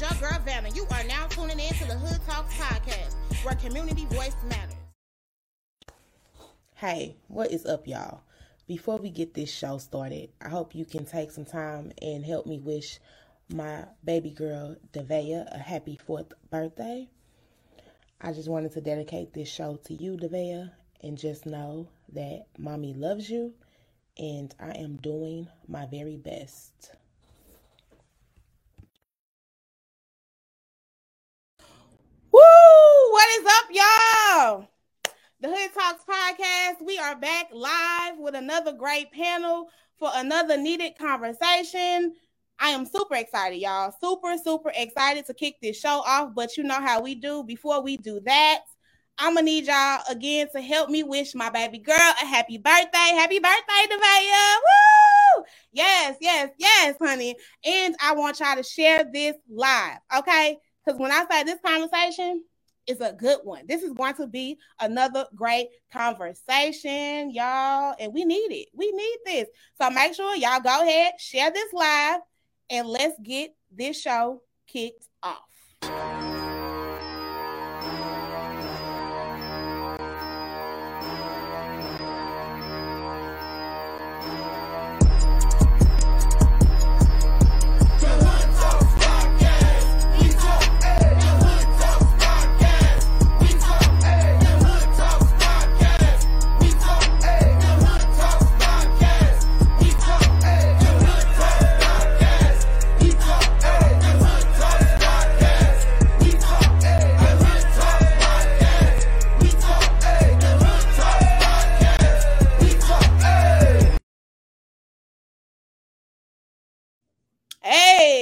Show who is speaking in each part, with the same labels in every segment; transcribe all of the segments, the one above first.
Speaker 1: your girl Vanna. You are now tuning in to the Hood Talks podcast, where community voice matters.
Speaker 2: Hey, what is up, y'all? Before we get this show started, I hope you can take some time and help me wish my baby girl Devea a happy fourth birthday. I just wanted to dedicate this show to you, Devea, and just know that mommy loves you and I am doing my very best.
Speaker 1: Woo! What is up, y'all? The Hood Talks podcast. We are back live with another great panel for another needed conversation. I am super excited, y'all. Super, super excited to kick this show off. But you know how we do. Before we do that, I'm gonna need y'all again to help me wish my baby girl a happy birthday. Happy birthday, Devea. Woo! Yes, yes, yes, honey. And I want y'all to share this live, okay? Because when I say this conversation is a good one, this is going to be another great conversation, y'all. And we need it. We need this. So make sure y'all go ahead, share this live, and let's get this show kicked off.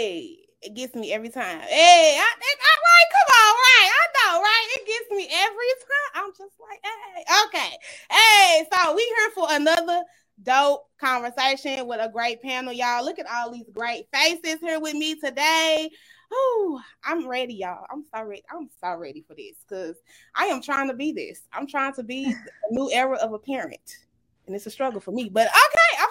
Speaker 1: Hey, it gets me every time. Hey, I, I, I right, come on, right? I know, right? It gets me every time. I'm just like, hey, okay, hey. So we here for another dope conversation with a great panel, y'all. Look at all these great faces here with me today. Oh, I'm ready, y'all. I'm so ready. I'm so ready for this because I am trying to be this. I'm trying to be a new era of a parent and it's a struggle for me. But okay,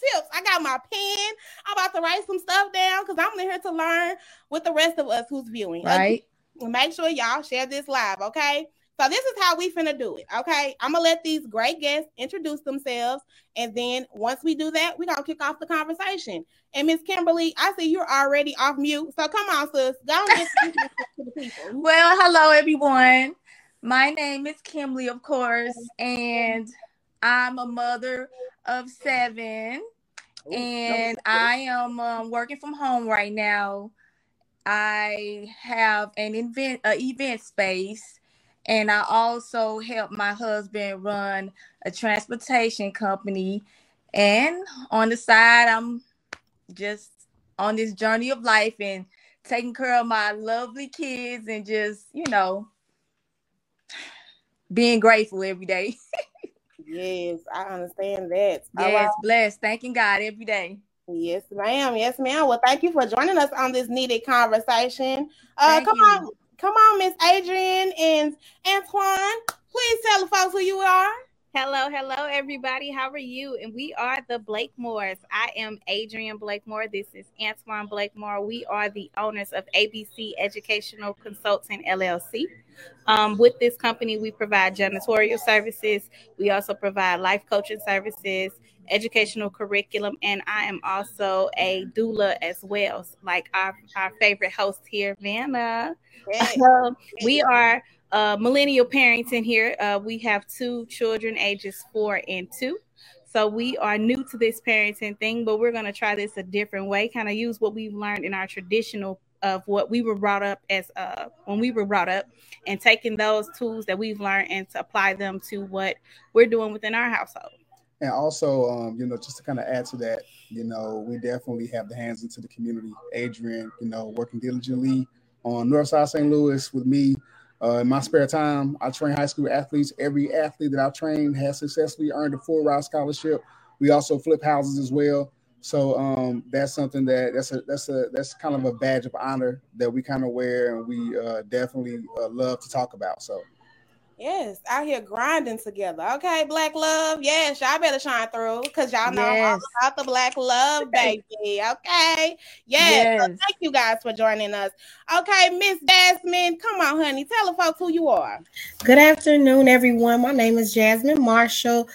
Speaker 1: tips. I got my pen. I'm about to write some stuff down because I'm here to learn with the rest of us who's viewing.
Speaker 2: Right.
Speaker 1: Okay? Make sure y'all share this live, okay? So this is how we finna do it, okay? I'm gonna let these great guests introduce themselves, and then once we do that, we're gonna kick off the conversation. And Miss Kimberly, I see you're already off mute, so come on, sis, go on to the people.
Speaker 3: Well, hello everyone. My name is Kimberly, of course, and I'm a mother of seven, Ooh, and no, I am um, working from home right now. I have an event, a event space, and I also help my husband run a transportation company. And on the side, I'm just on this journey of life and taking care of my lovely kids and just, you know, being grateful every day.
Speaker 1: Yes, I understand that.
Speaker 3: Yes, blessed. Thanking God every day.
Speaker 1: Yes, ma'am. Yes, ma'am. Well, thank you for joining us on this needed conversation. Uh, come you. on, come on, Miss Adrian and Antoine. Please tell the folks who you are.
Speaker 4: Hello, hello, everybody. How are you? And we are the Blakemores. I am Adrian Blakemore. This is Antoine Blakemore. We are the owners of ABC Educational Consulting LLC. Um, with this company, we provide janitorial services. We also provide life coaching services, educational curriculum, and I am also a doula as well, like our, our favorite host here, Vanna. Um, we are uh, millennial parenting here. Uh, we have two children, ages four and two. So we are new to this parenting thing, but we're going to try this a different way, kind of use what we've learned in our traditional of what we were brought up as uh, when we were brought up and taking those tools that we've learned and to apply them to what we're doing within our household.
Speaker 5: And also, um, you know, just to kind of add to that, you know, we definitely have the hands into the community. Adrian, you know, working diligently on Northside St. Louis with me, uh, in my spare time, I train high school athletes. Every athlete that I've trained has successfully earned a full ride scholarship. We also flip houses as well. So um, that's something that that's a that's a that's kind of a badge of honor that we kind of wear and we uh, definitely uh, love to talk about. So
Speaker 1: Yes, out here grinding together. Okay, black love. Yes, y'all better shine through because y'all know yes. all about the black love, baby. Okay. Yes. yes. So thank you guys for joining us. Okay, Miss Jasmine, come on, honey. Tell the folks who you are.
Speaker 6: Good afternoon, everyone. My name is Jasmine Marshall.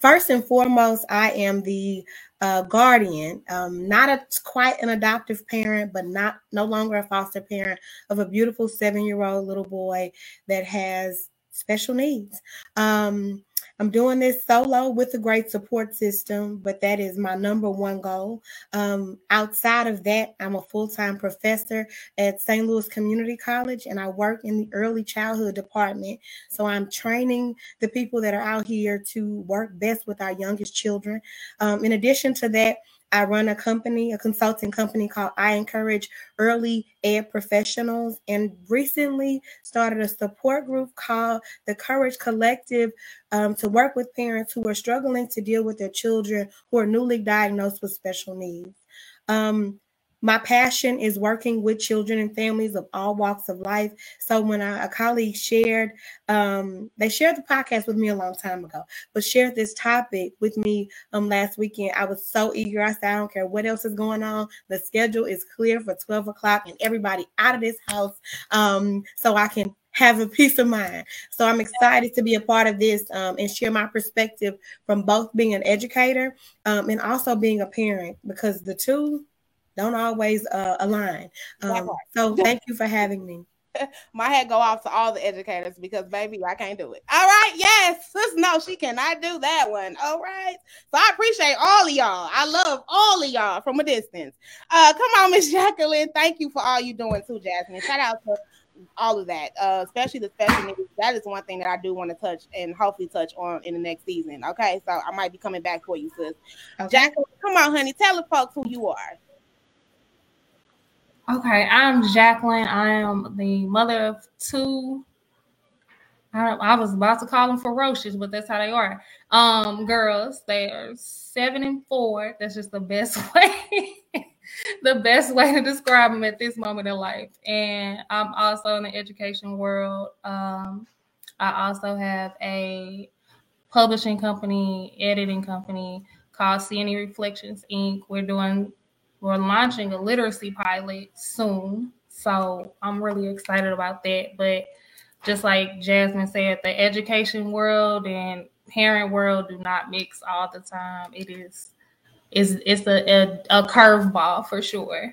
Speaker 6: First and foremost, I am the uh, guardian, um, not a quite an adoptive parent, but not no longer a foster parent of a beautiful seven year old little boy that has special needs. Um, I'm doing this solo with a great support system, but that is my number one goal. Um, outside of that, I'm a full time professor at St. Louis Community College and I work in the early childhood department. So I'm training the people that are out here to work best with our youngest children. Um, in addition to that, I run a company, a consulting company called I Encourage Early Ed Professionals, and recently started a support group called the Courage Collective um, to work with parents who are struggling to deal with their children who are newly diagnosed with special needs. Um, my passion is working with children and families of all walks of life. So when I, a colleague shared, um, they shared the podcast with me a long time ago, but shared this topic with me um, last weekend. I was so eager. I said, I don't care what else is going on. The schedule is clear for 12 o'clock and everybody out of this house um, so I can have a peace of mind. So I'm excited to be a part of this um, and share my perspective from both being an educator um, and also being a parent because the two don't always uh, align. Um, so thank you for having me.
Speaker 1: My head go off to all the educators because baby, I can't do it. All right, yes, sis, no, she cannot do that one. All right, so I appreciate all of y'all. I love all of y'all from a distance. Uh, come on, Miss Jacqueline. Thank you for all you're doing too, Jasmine. Shout out to all of that, uh, especially the special needs. That is one thing that I do want to touch and hopefully touch on in the next season. Okay, so I might be coming back for you, sis. Okay. Jacqueline, come on, honey, tell the folks who you are.
Speaker 7: Okay, I'm Jacqueline. I am the mother of two. I, I, was about to call them ferocious, but that's how they are. Um, girls, they are seven and four. That's just the best way, the best way to describe them at this moment in life. And I'm also in the education world. Um, I also have a publishing company, editing company called CNE Reflections Inc. We're doing we're launching a literacy pilot soon. So I'm really excited about that. But just like Jasmine said, the education world and parent world do not mix all the time. It is it's it's a, a, a curveball for sure.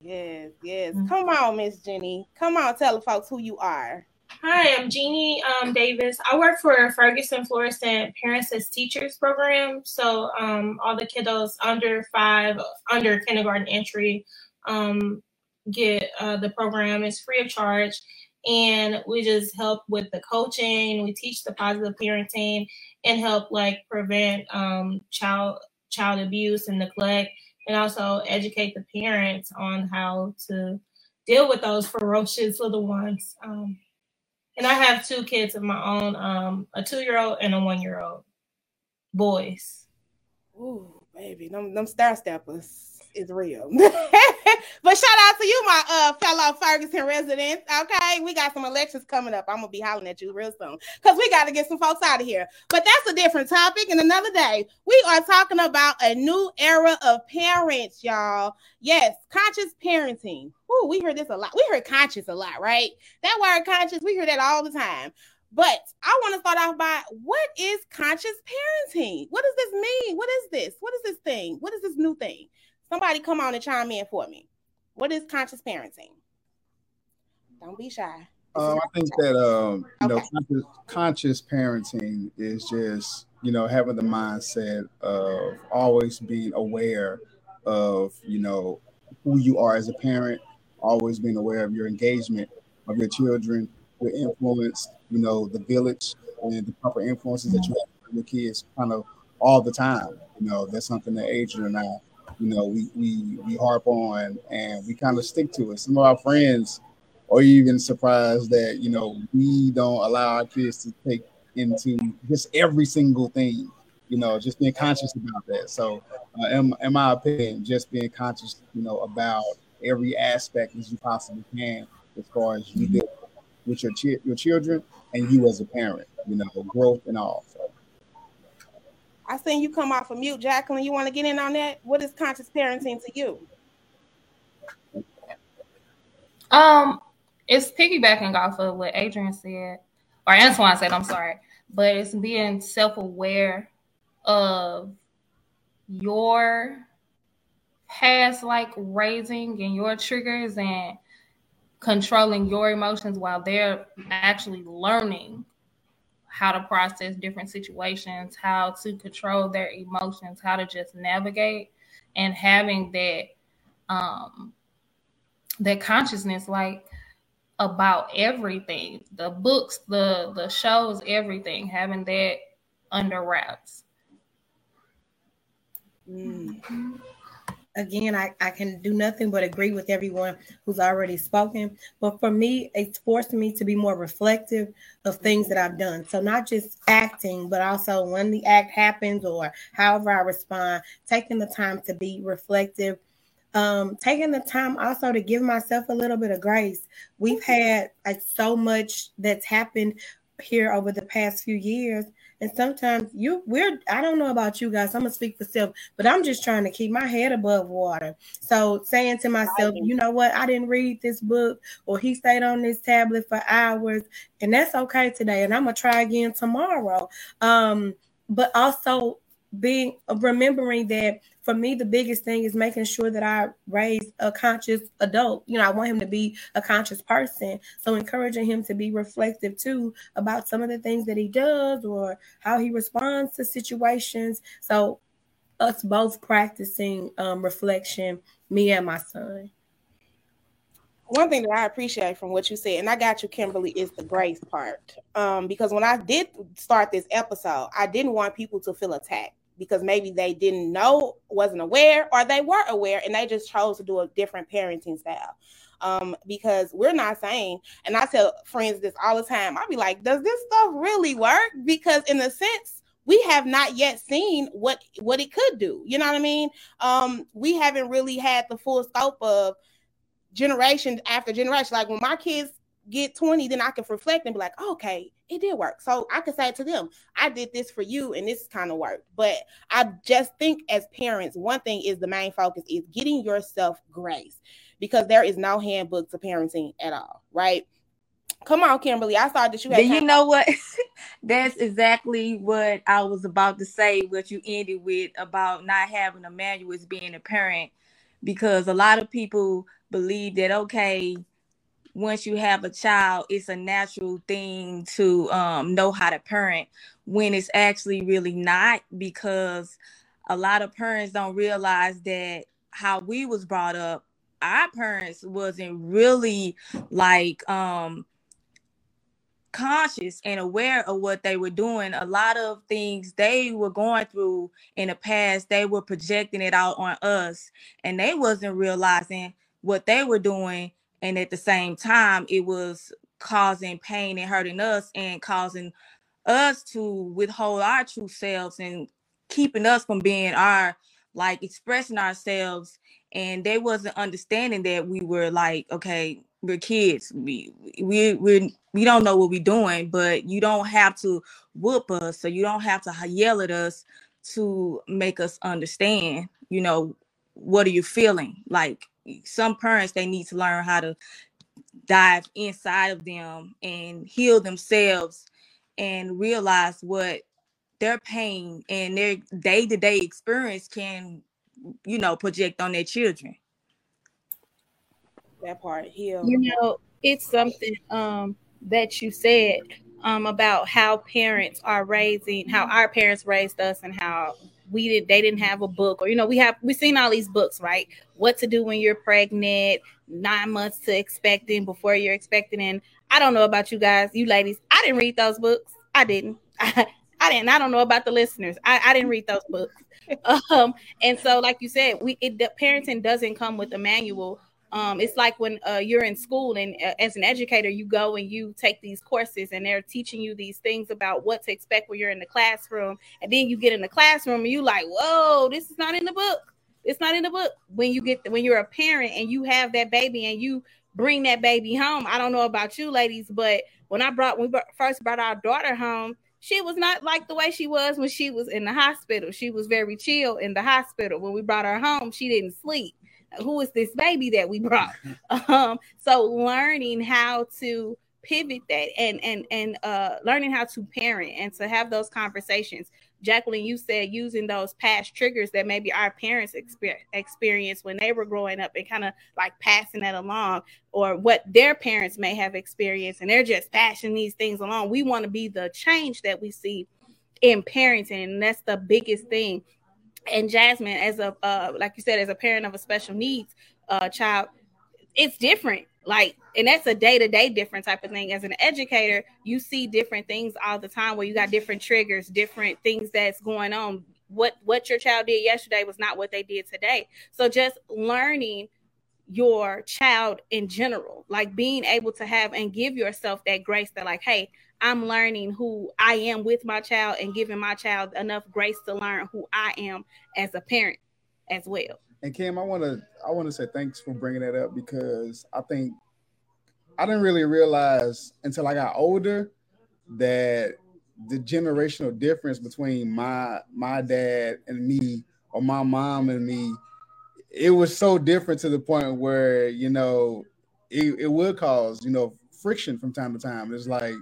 Speaker 1: Yes, yes. Mm-hmm. Come on, Miss Jenny. Come on, tell the folks who you are.
Speaker 8: Hi, I'm Jeannie um, Davis. I work for Ferguson Florissant Parents as Teachers program. So um, all the kiddos under five, under kindergarten entry, um, get uh, the program. is free of charge, and we just help with the coaching. We teach the positive parenting and help like prevent um, child child abuse and neglect, and also educate the parents on how to deal with those ferocious little ones. Um, and I have two kids of my own, um, a two year old and a one year old boys.
Speaker 1: Ooh, baby, them, them star steppers is real. but shout out to you, my uh fellow Ferguson residents. Okay, we got some elections coming up. I'm gonna be hollering at you real soon because we got to get some folks out of here. But that's a different topic. And another day, we are talking about a new era of parents, y'all. Yes, conscious parenting. Ooh, we heard this a lot. We heard conscious a lot, right? That word conscious, we hear that all the time. But I want to start off by what is conscious parenting? What does this mean? What is this? What is this thing? What is this new thing? Somebody come on and chime in for me. What is conscious parenting? Don't be shy.
Speaker 5: Um, I think that um, you okay. know conscious, conscious parenting is just you know having the mindset of always being aware of you know who you are as a parent, always being aware of your engagement of your children, your influence, you know, the village and the proper influences that you have for your kids kind of all the time. You know, that's something that Adrian and I you know, we we we harp on and we kind of stick to it. Some of our friends are even surprised that you know we don't allow our kids to take into just every single thing. You know, just being conscious about that. So, uh, in, in my opinion, just being conscious, you know, about every aspect as you possibly can as far as you do. with your your children and you as a parent. You know, growth and all.
Speaker 1: I seen you come off of mute, Jacqueline. You want to get in on that? What is conscious parenting to you?
Speaker 7: Um, it's piggybacking off of what Adrian said, or Antoine said. I'm sorry, but it's being self-aware of your past like raising and your triggers and controlling your emotions while they're actually learning how to process different situations, how to control their emotions, how to just navigate and having that um that consciousness like about everything the books the the shows everything having that under wraps
Speaker 6: mm. Again I, I can do nothing but agree with everyone who's already spoken but for me it's forced me to be more reflective of things that i've done so not just acting but also when the act happens or however i respond taking the time to be reflective um, taking the time also to give myself a little bit of grace. We've had like so much that's happened here over the past few years. And sometimes you we're I don't know about you guys, I'm gonna speak for self, but I'm just trying to keep my head above water. So saying to myself, you know what, I didn't read this book or he stayed on this tablet for hours, and that's okay today. And I'm gonna try again tomorrow. Um, but also being remembering that for me, the biggest thing is making sure that I raise a conscious adult. You know, I want him to be a conscious person. So encouraging him to be reflective too about some of the things that he does or how he responds to situations. So us both practicing um, reflection, me and my son.
Speaker 1: One thing that I appreciate from what you said, and I got you, Kimberly, is the grace part. Um, because when I did start this episode, I didn't want people to feel attacked because maybe they didn't know, wasn't aware, or they were aware and they just chose to do a different parenting style. Um, because we're not saying, and I tell friends this all the time, I'll be like, does this stuff really work? Because in a sense, we have not yet seen what what it could do. You know what I mean? Um, we haven't really had the full scope of generation after generation. Like when my kids get 20, then I can reflect and be like, okay, it did work. So I could say to them, I did this for you and this kind of worked. But I just think as parents, one thing is the main focus is getting yourself grace because there is no handbook to parenting at all, right? Come on, Kimberly. I thought that you had.
Speaker 3: you know what? That's exactly what I was about to say. What you ended with about not having a manual as being a parent, because a lot of people believe that okay, once you have a child, it's a natural thing to um, know how to parent when it's actually really not because a lot of parents don't realize that how we was brought up our parents wasn't really like um conscious and aware of what they were doing. A lot of things they were going through in the past they were projecting it out on us and they wasn't realizing what they were doing and at the same time it was causing pain and hurting us and causing us to withhold our true selves and keeping us from being our like expressing ourselves. And they wasn't understanding that we were like okay we're kids. We we we we don't know what we're doing but you don't have to whoop us so you don't have to yell at us to make us understand you know what are you feeling? Like some parents they need to learn how to dive inside of them and heal themselves and realize what their pain and their day-to-day experience can you know project on their children.
Speaker 1: That part heal
Speaker 4: you know it's something um that you said um about how parents are raising how our parents raised us and how we did they didn't have a book or you know we have we've seen all these books right? What to do when you're pregnant nine months to expecting before you're expecting. And i don't know about you guys you ladies i didn't read those books. I didn't. I, I didn't. I don't know about the listeners. I, I didn't read those books. Um and so like you said we it the parenting doesn't come with a manual um, it's like when uh, you're in school and uh, as an educator you go and you take these courses and they're teaching you these things about what to expect when you're in the classroom and then you get in the classroom and you like whoa this is not in the book it's not in the book when you get when you're a parent and you have that baby and you bring that baby home. I don't know about you ladies, but when I brought when we first brought our daughter home, she was not like the way she was when she was in the hospital. She was very chill in the hospital. When we brought her home, she didn't sleep. Who is this baby that we brought? um, so learning how to pivot that and and and uh learning how to parent and to have those conversations Jacqueline, you said using those past triggers that maybe our parents exper- experienced when they were growing up and kind of like passing that along, or what their parents may have experienced, and they're just passing these things along. We want to be the change that we see in parenting, and that's the biggest thing. And Jasmine, as a uh, like you said, as a parent of a special needs uh, child, it's different. Like and that's a day-to-day different type of thing. As an educator you see different things all the time where you got different triggers different things that's going on. What what your child did yesterday was not what they did today. So just learning your child in general like being able to have and give yourself that grace that like hey i'm learning who i am with my child and giving my child enough grace to learn who i am as a parent as well.
Speaker 5: And Kim, I want to I want to say thanks for bringing that up because I think I didn't really realize until I got older that the generational difference between my my dad and me or my mom and me it was so different to the point where you know it, it would cause you know friction from time to time. It's like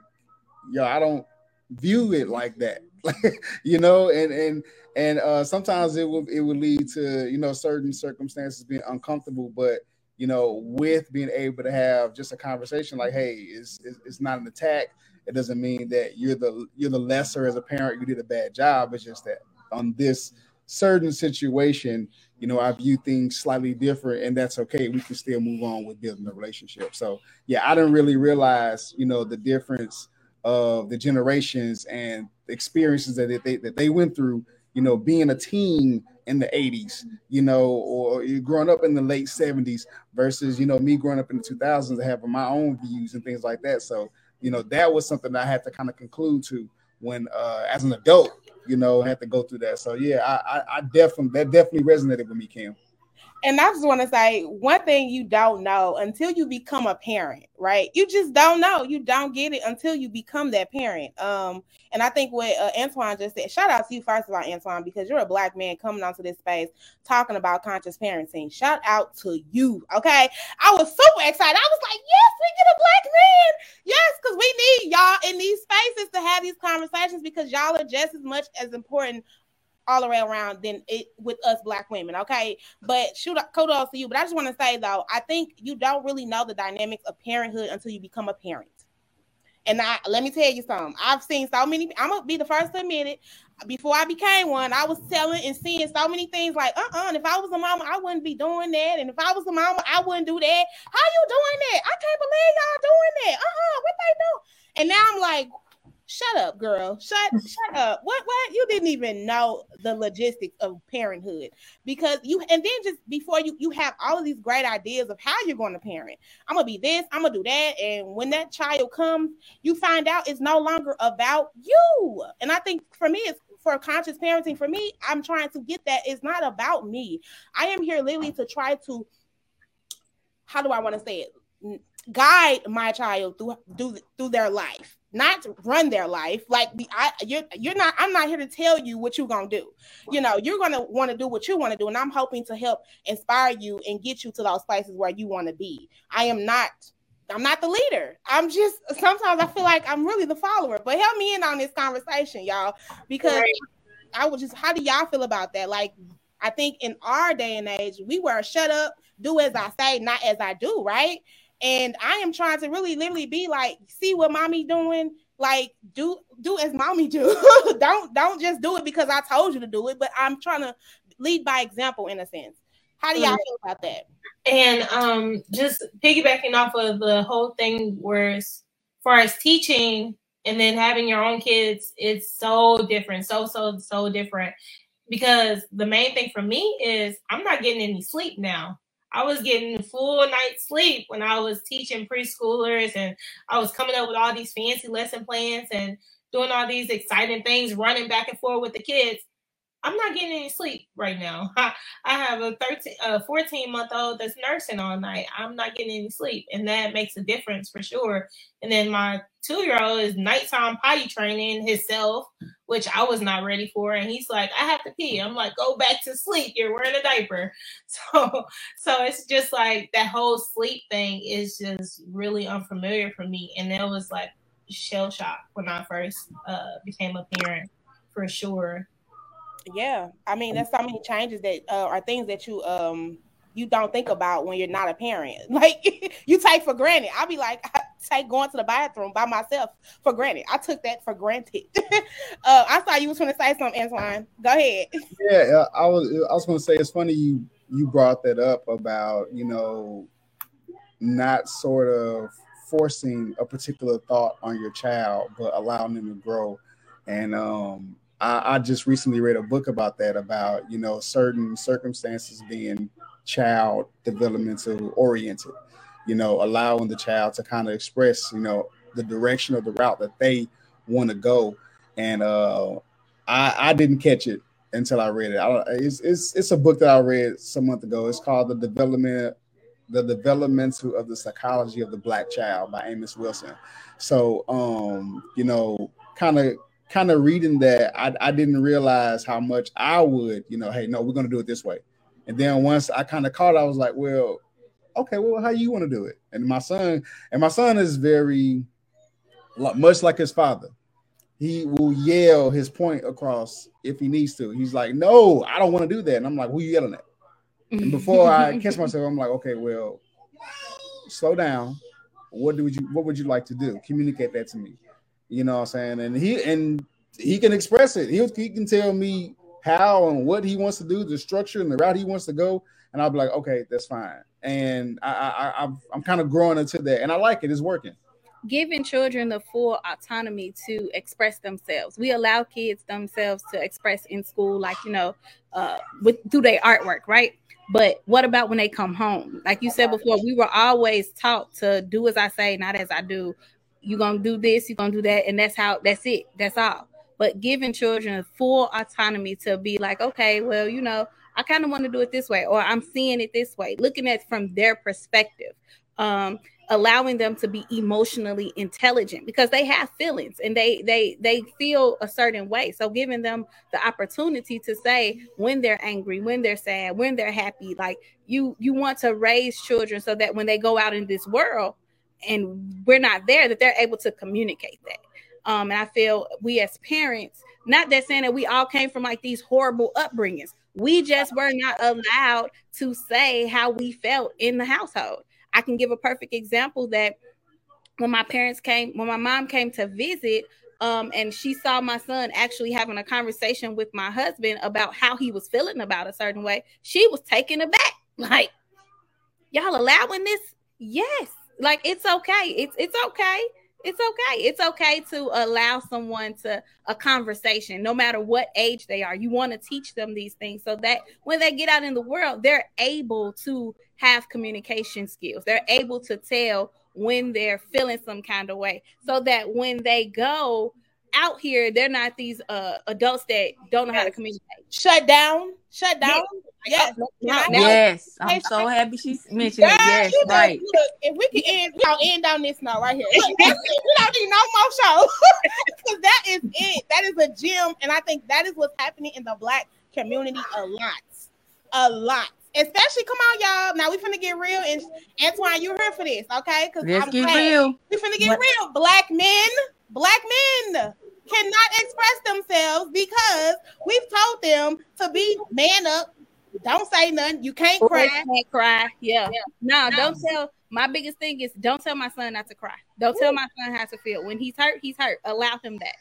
Speaker 5: yo i don't view it like that you know? And and and uh, sometimes it will it will lead to you know certain circumstances being uncomfortable but you know with being able to have just a conversation like hey it's, it's not an attack it doesn't mean that you're the you're the lesser as a parent you did a bad job it's just that on this certain situation you know i view things slightly different and that's okay we can still move on with building the relationship. So yeah i didn't really realize you know the difference of the generations and experiences that they that they went through you know, being a teen in the 80s, you know, or growing up in the late 70s versus, you know, me growing up in the 2000s and having my own views and things like that. So, you know, that was something that I had to kind of conclude to when, uh, as an adult, you know, had to go through that. So, yeah, I, I, I definitely, that definitely resonated with me, Kim
Speaker 1: and I just want to say one thing you don't know until you become a parent, right? You just don't know. You don't get it until you become that parent. Um, and I think what uh, Antoine just said, shout out to you first of all, Antoine, because you're a black man coming onto this space talking about conscious parenting. Shout out to you. Okay. I was super excited. I was like, yes, we get a black man. Yes, because we need y'all in these spaces to have these conversations because y'all are just as much as important all the way around than it with us black women. Okay. But shoot kudos to you. But I just want to say though, I think you don't really know the dynamics of parenthood until you become a parent. And I let me tell you something. I've seen so many, I'm gonna be the first to admit it. Before I became one, I was telling and seeing so many things like, uh-uh, if I was a mama, I wouldn't be doing that. And if I was a mama, I wouldn't do that. How you doing that? I can't believe y'all doing that. Uh-uh, what they do? And now I'm like, Shut up, girl. Shut shut up. What what you didn't even know the logistics of parenthood because you and then just before you you have all of these great ideas of how you're going to parent. I'm gonna be this, I'm gonna do that. And when that child comes, you find out it's no longer about you. And I think for me, it's for conscious parenting, for me, I'm trying to get that it's not about me. I am here literally to try to how do I want to say it? Guide my child through through, through their life not run their life. Like I, you're you're not. I'm not here to tell you what you're gonna do. You know, you're gonna want to do what you want to do, and I'm hoping to help inspire you and get you to those places where you want to be. I am not. I'm not the leader. I'm just sometimes I feel like I'm really the follower. But help me in on this conversation, y'all, because right. I would just. How do y'all feel about that? Like, I think in our day and age, we were shut up, do as I say, not as I do, right? And I am trying to really literally be like, see what mommy doing, like do do as mommy do. don't don't just do it because I told you to do it, but I'm trying to lead by example in a sense. How do y'all feel about that?
Speaker 8: And um just piggybacking off of the whole thing where as far as teaching and then having your own kids, it's so different, so so so different. Because the main thing for me is I'm not getting any sleep now. I was getting full night's sleep when I was teaching preschoolers and I was coming up with all these fancy lesson plans and doing all these exciting things, running back and forth with the kids. I'm not getting any sleep right now. I, have a 13, a 14 month old that's nursing all night. I'm not getting any sleep, and that makes a difference for sure. And then my two year old is nighttime potty training himself, which I was not ready for. And he's like, I have to pee. I'm like, go back to sleep. You're wearing a diaper. So, so it's just like that whole sleep thing is just really unfamiliar for me. And that was like shell shock when I first uh, became a parent for sure.
Speaker 1: Yeah, I mean, there's so many changes that uh, are things that you um you don't think about when you're not a parent. Like you take for granted. I'll be like, I take going to the bathroom by myself for granted. I took that for granted. uh, I saw you was going to say something, Antoine. Go ahead.
Speaker 5: Yeah, I was. I was going to say it's funny you you brought that up about you know not sort of forcing a particular thought on your child, but allowing them to grow. And um, I, I just recently read a book about that, about you know certain circumstances being child developmental oriented, you know, allowing the child to kind of express, you know, the direction of the route that they want to go. And uh, I, I didn't catch it until I read it. I, it's, it's it's a book that I read some month ago. It's called The Development The Developmental of the Psychology of the Black Child by Amos Wilson. So um, you know, kind of kind of reading that, I, I didn't realize how much I would, you know, hey, no, we're gonna do it this way. And then once I kind of caught, I was like, well, okay, well, how you want to do it? And my son, and my son is very much like his father. He will yell his point across if he needs to. He's like, no, I don't want to do that. And I'm like, who you yelling at? And before I catch myself, I'm like, okay, well, slow down. What do you what would you like to do? Communicate that to me. You know what I'm saying? And he and he can express it. He, he can tell me how and what he wants to do, the structure and the route he wants to go, and I'll be like, okay, that's fine. And I, I, I I'm kind of growing into that, and I like it. It's working.
Speaker 4: Giving children the full autonomy to express themselves. We allow kids themselves to express in school, like you know, uh, with through their artwork, right? But what about when they come home? Like you said before, we were always taught to do as I say, not as I do you're gonna do this, you're gonna do that, and that's how that's it, that's all. But giving children full autonomy to be like, okay, well, you know, I kind of want to do it this way, or I'm seeing it this way, looking at from their perspective. Um, allowing them to be emotionally intelligent because they have feelings and they they they feel a certain way so giving them the opportunity to say when they're angry when they're sad when they're happy like you you want to raise children so that when they go out in this world and we're not there that they're able to communicate that. Um, and i feel we as parents not that saying that we all came from like these horrible upbringings. We just were not allowed to say how we felt in the household. I can give a perfect example that when my parents came when my mom came to visit um, and she saw my son actually having a conversation with my husband about how he was feeling about a certain way she was taken aback. Like y'all allowing this? Yes like it's okay. It's it's okay. It's okay. It's okay to allow someone to a conversation, no matter what age they are. You want to teach them these things so that when they get out in the world, they're able to have communication skills. They're able to tell when they're feeling some kind of way so that when they go out here, they're not these uh adults that don't know how to communicate.
Speaker 1: Shut down. Shut down.
Speaker 3: Yes. Yes. yes. I'm so happy she mentioned it. Yes, you know, right.
Speaker 1: Look, if we can end, we don't end on this note right here. Look, we don't need no more show because that is it. That is a gem, and I think that is what's happening in the black community a lot, a lot. Especially, come on, y'all. Now we finna get real, and Antoine, you're here for this, okay?
Speaker 3: Because I'm get real.
Speaker 1: We finna get what? real. Black men, black men cannot express themselves because we've told them to be man up. Don't say nothing. You can't cry.
Speaker 4: Can't cry. Yeah. yeah. No, no, don't tell. My biggest thing is don't tell my son not to cry. Don't tell my son how to feel. When he's hurt, he's hurt. Allow him that.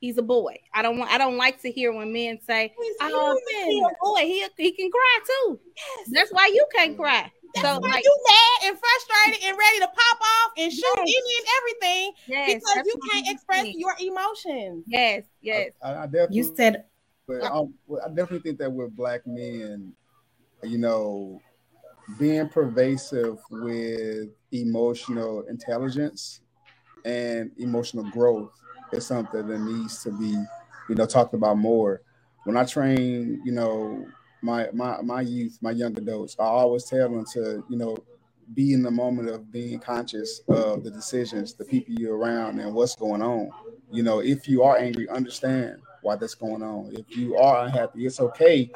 Speaker 4: He's a boy. I don't want. I don't like to hear when men say,
Speaker 1: he's "Oh,
Speaker 4: he's a boy. He he can cry too." Yes. That's why you can't cry.
Speaker 1: That's so why like, you mad and frustrated and ready to pop off and shoot yes. any and everything yes, because you can't express your emotions.
Speaker 4: Yes, yes.
Speaker 5: I, I definitely.
Speaker 6: You said.
Speaker 5: But um, I definitely think that with black men, you know, being pervasive with emotional intelligence and emotional growth is something that needs to be, you know, talked about more. when I train, you know, my my my youth, my young adults, I always tell them to, you know, be in the moment of being conscious of the decisions, the people you're around, and what's going on. You know, if you are angry, understand why that's going on. If you are unhappy, it's okay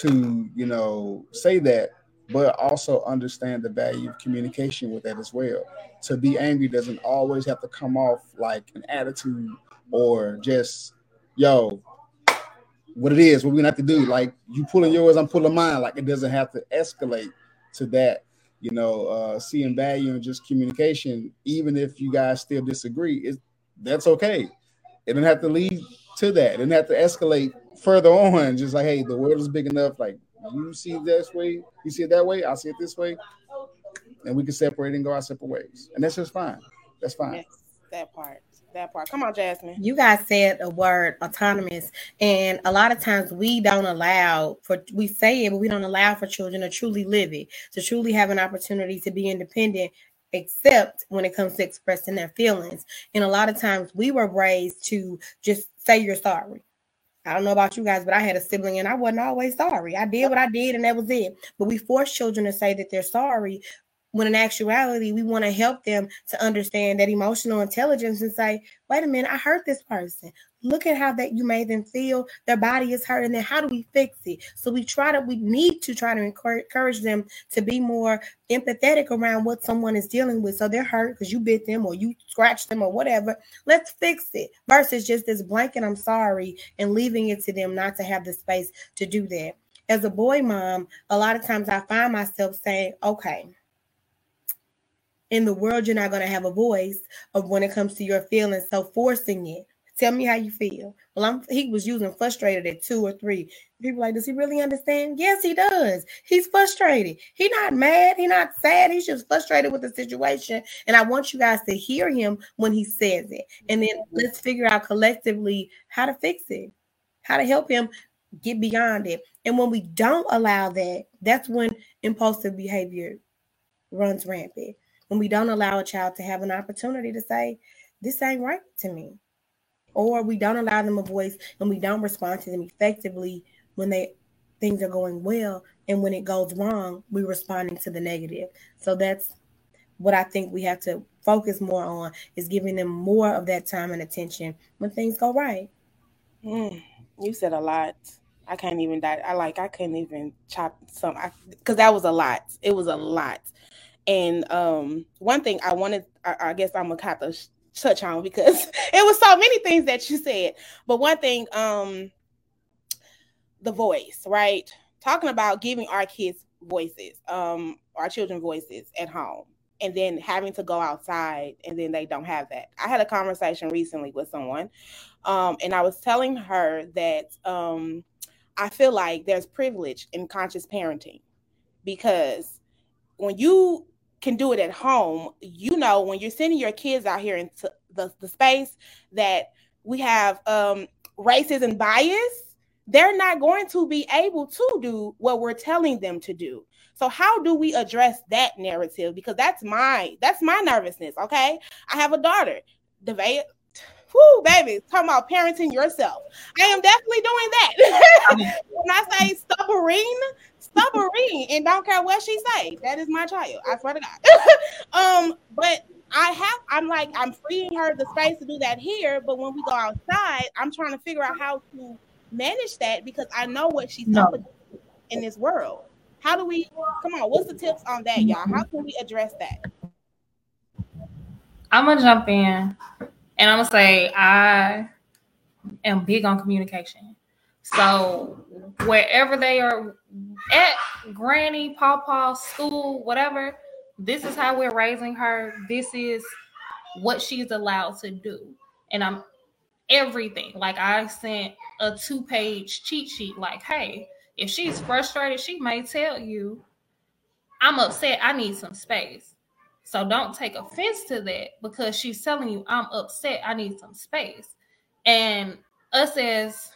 Speaker 5: to, you know, say that, but also understand the value of communication with that as well. To be angry doesn't always have to come off like an attitude or just, yo, what it is, what we have to do. Like you pulling yours, I'm pulling mine. Like it doesn't have to escalate to that. You know, uh, seeing value in just communication, even if you guys still disagree, is that's okay. It doesn't have to lead to that. It doesn't have to escalate further on. Just like, hey, the world is big enough. Like you see it this way, you see it that way, I see it this way, and we can separate and go our separate ways, and that's just fine. That's fine.
Speaker 1: That part that part. Come on, Jasmine.
Speaker 6: You guys said a word autonomous, and a lot of times we don't allow for we say it, but we don't allow for children to truly live it, to truly have an opportunity to be independent. Except when it comes to expressing their feelings. And a lot of times we were raised to just say you're sorry. I don't know about you guys, but I had a sibling and I wasn't always sorry. I did what I did and that was it. But we force children to say that they're sorry when in actuality we want to help them to understand that emotional intelligence and say wait a minute i hurt this person. Look at how that you made them feel. Their body is hurt and then how do we fix it? So we try to we need to try to encourage them to be more empathetic around what someone is dealing with. So they're hurt because you bit them or you scratched them or whatever. Let's fix it versus just this blanket i'm sorry and leaving it to them not to have the space to do that. As a boy mom a lot of times i find myself saying okay in the world you're not going to have a voice of when it comes to your feelings so forcing it. Tell me how you feel. Well i'm he was using frustrated at two or three. People like does he really understand? Yes he does. He's frustrated. He's not mad. He's not sad. He's just frustrated with the situation and i want you guys to hear him when he says it. And then let's figure out collectively how to fix it how to help him get beyond it. And when we don't allow that that's when impulsive behavior runs rampant when we don't allow a child to have an opportunity to say, This ain't right to me. Or we don't allow them a voice and we don't respond to them effectively when they things are going well. And when it goes wrong, we're responding to the negative. So that's what I think we have to focus more on is giving them more of that time and attention when things go right.
Speaker 1: Mm, you said a lot. I can't even die. I like I couldn't even chop some because that was a lot. It was a lot. And um, one thing I wanted, I, I guess I'm gonna kind of touch on because it was so many things that you said. But one thing, um, the voice, right? Talking about giving our kids voices, um, our children voices at home, and then having to go outside, and then they don't have that. I had a conversation recently with someone, um, and I was telling her that um, I feel like there's privilege in conscious parenting because when you can do it at home, you know, when you're sending your kids out here into the, the space that we have um, racism bias, they're not going to be able to do what we're telling them to do. So how do we address that narrative? Because that's my that's my nervousness. Okay, I have a daughter. Devea, whoo, baby, talking about parenting yourself. I am definitely doing that. when I say stubborn, stubborn, and don't care what she say. That is my child. I swear to God. um, but I have, I'm like, I'm freeing her the space to do that here. But when we go outside, I'm trying to figure out how to manage that because I know what she's no. in this world. How do we come on? What's the tips on that, y'all? How can we address that?
Speaker 7: I'm gonna jump in and I'm gonna say I am big on communication. So wherever they are at, granny, pawpaw, school, whatever, this is how we're raising her. This is what she's allowed to do. And I'm everything. Like I sent a two-page cheat sheet, like, hey, if she's frustrated, she may tell you, I'm upset, I need some space. So don't take offense to that because she's telling you, I'm upset, I need some space. And us as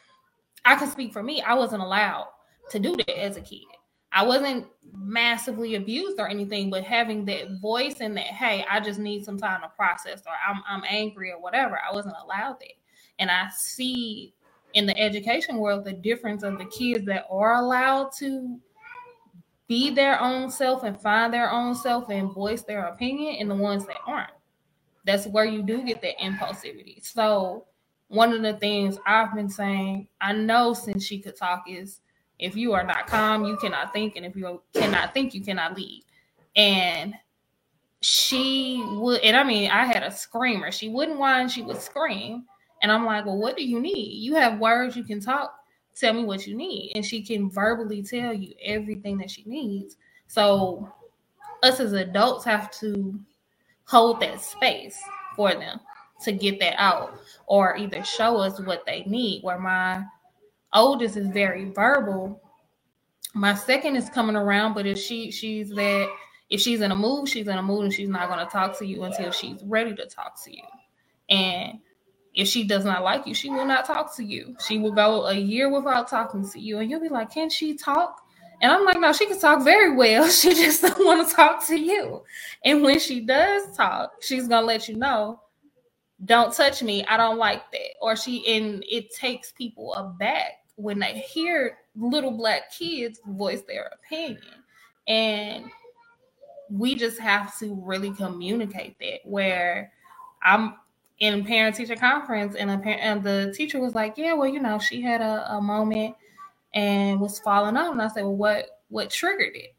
Speaker 7: I can speak for me, I wasn't allowed to do that as a kid. I wasn't massively abused or anything, but having that voice and that, hey, I just need some time to process or I'm I'm angry or whatever, I wasn't allowed that. And I see in the education world the difference of the kids that are allowed to be their own self and find their own self and voice their opinion and the ones that aren't. That's where you do get that impulsivity. So one of the things I've been saying, I know since she could talk is if you are not calm, you cannot think, and if you cannot think, you cannot lead. And she would, and I mean, I had a screamer. She wouldn't whine, she would scream. And I'm like, well, what do you need? You have words, you can talk. Tell me what you need. And she can verbally tell you everything that she needs. So, us as adults have to hold that space for them to get that out or either show us what they need. Where my oldest is very verbal, my second is coming around, but if she she's that if she's in a mood, she's in a mood and she's not going to talk to you until she's ready to talk to you. And if she does not like you, she will not talk to you. She will go a year without talking to you, and you'll be like, "Can she talk?" And I'm like, "No, she can talk very well. She just don't want to talk to you." And when she does talk, she's gonna let you know, "Don't touch me. I don't like that." Or she, and it takes people aback when they hear little black kids voice their opinion, and we just have to really communicate that. Where I'm in parent teacher conference and, parent, and the teacher was like yeah well you know she had a, a moment and was falling out and i said well what what triggered it?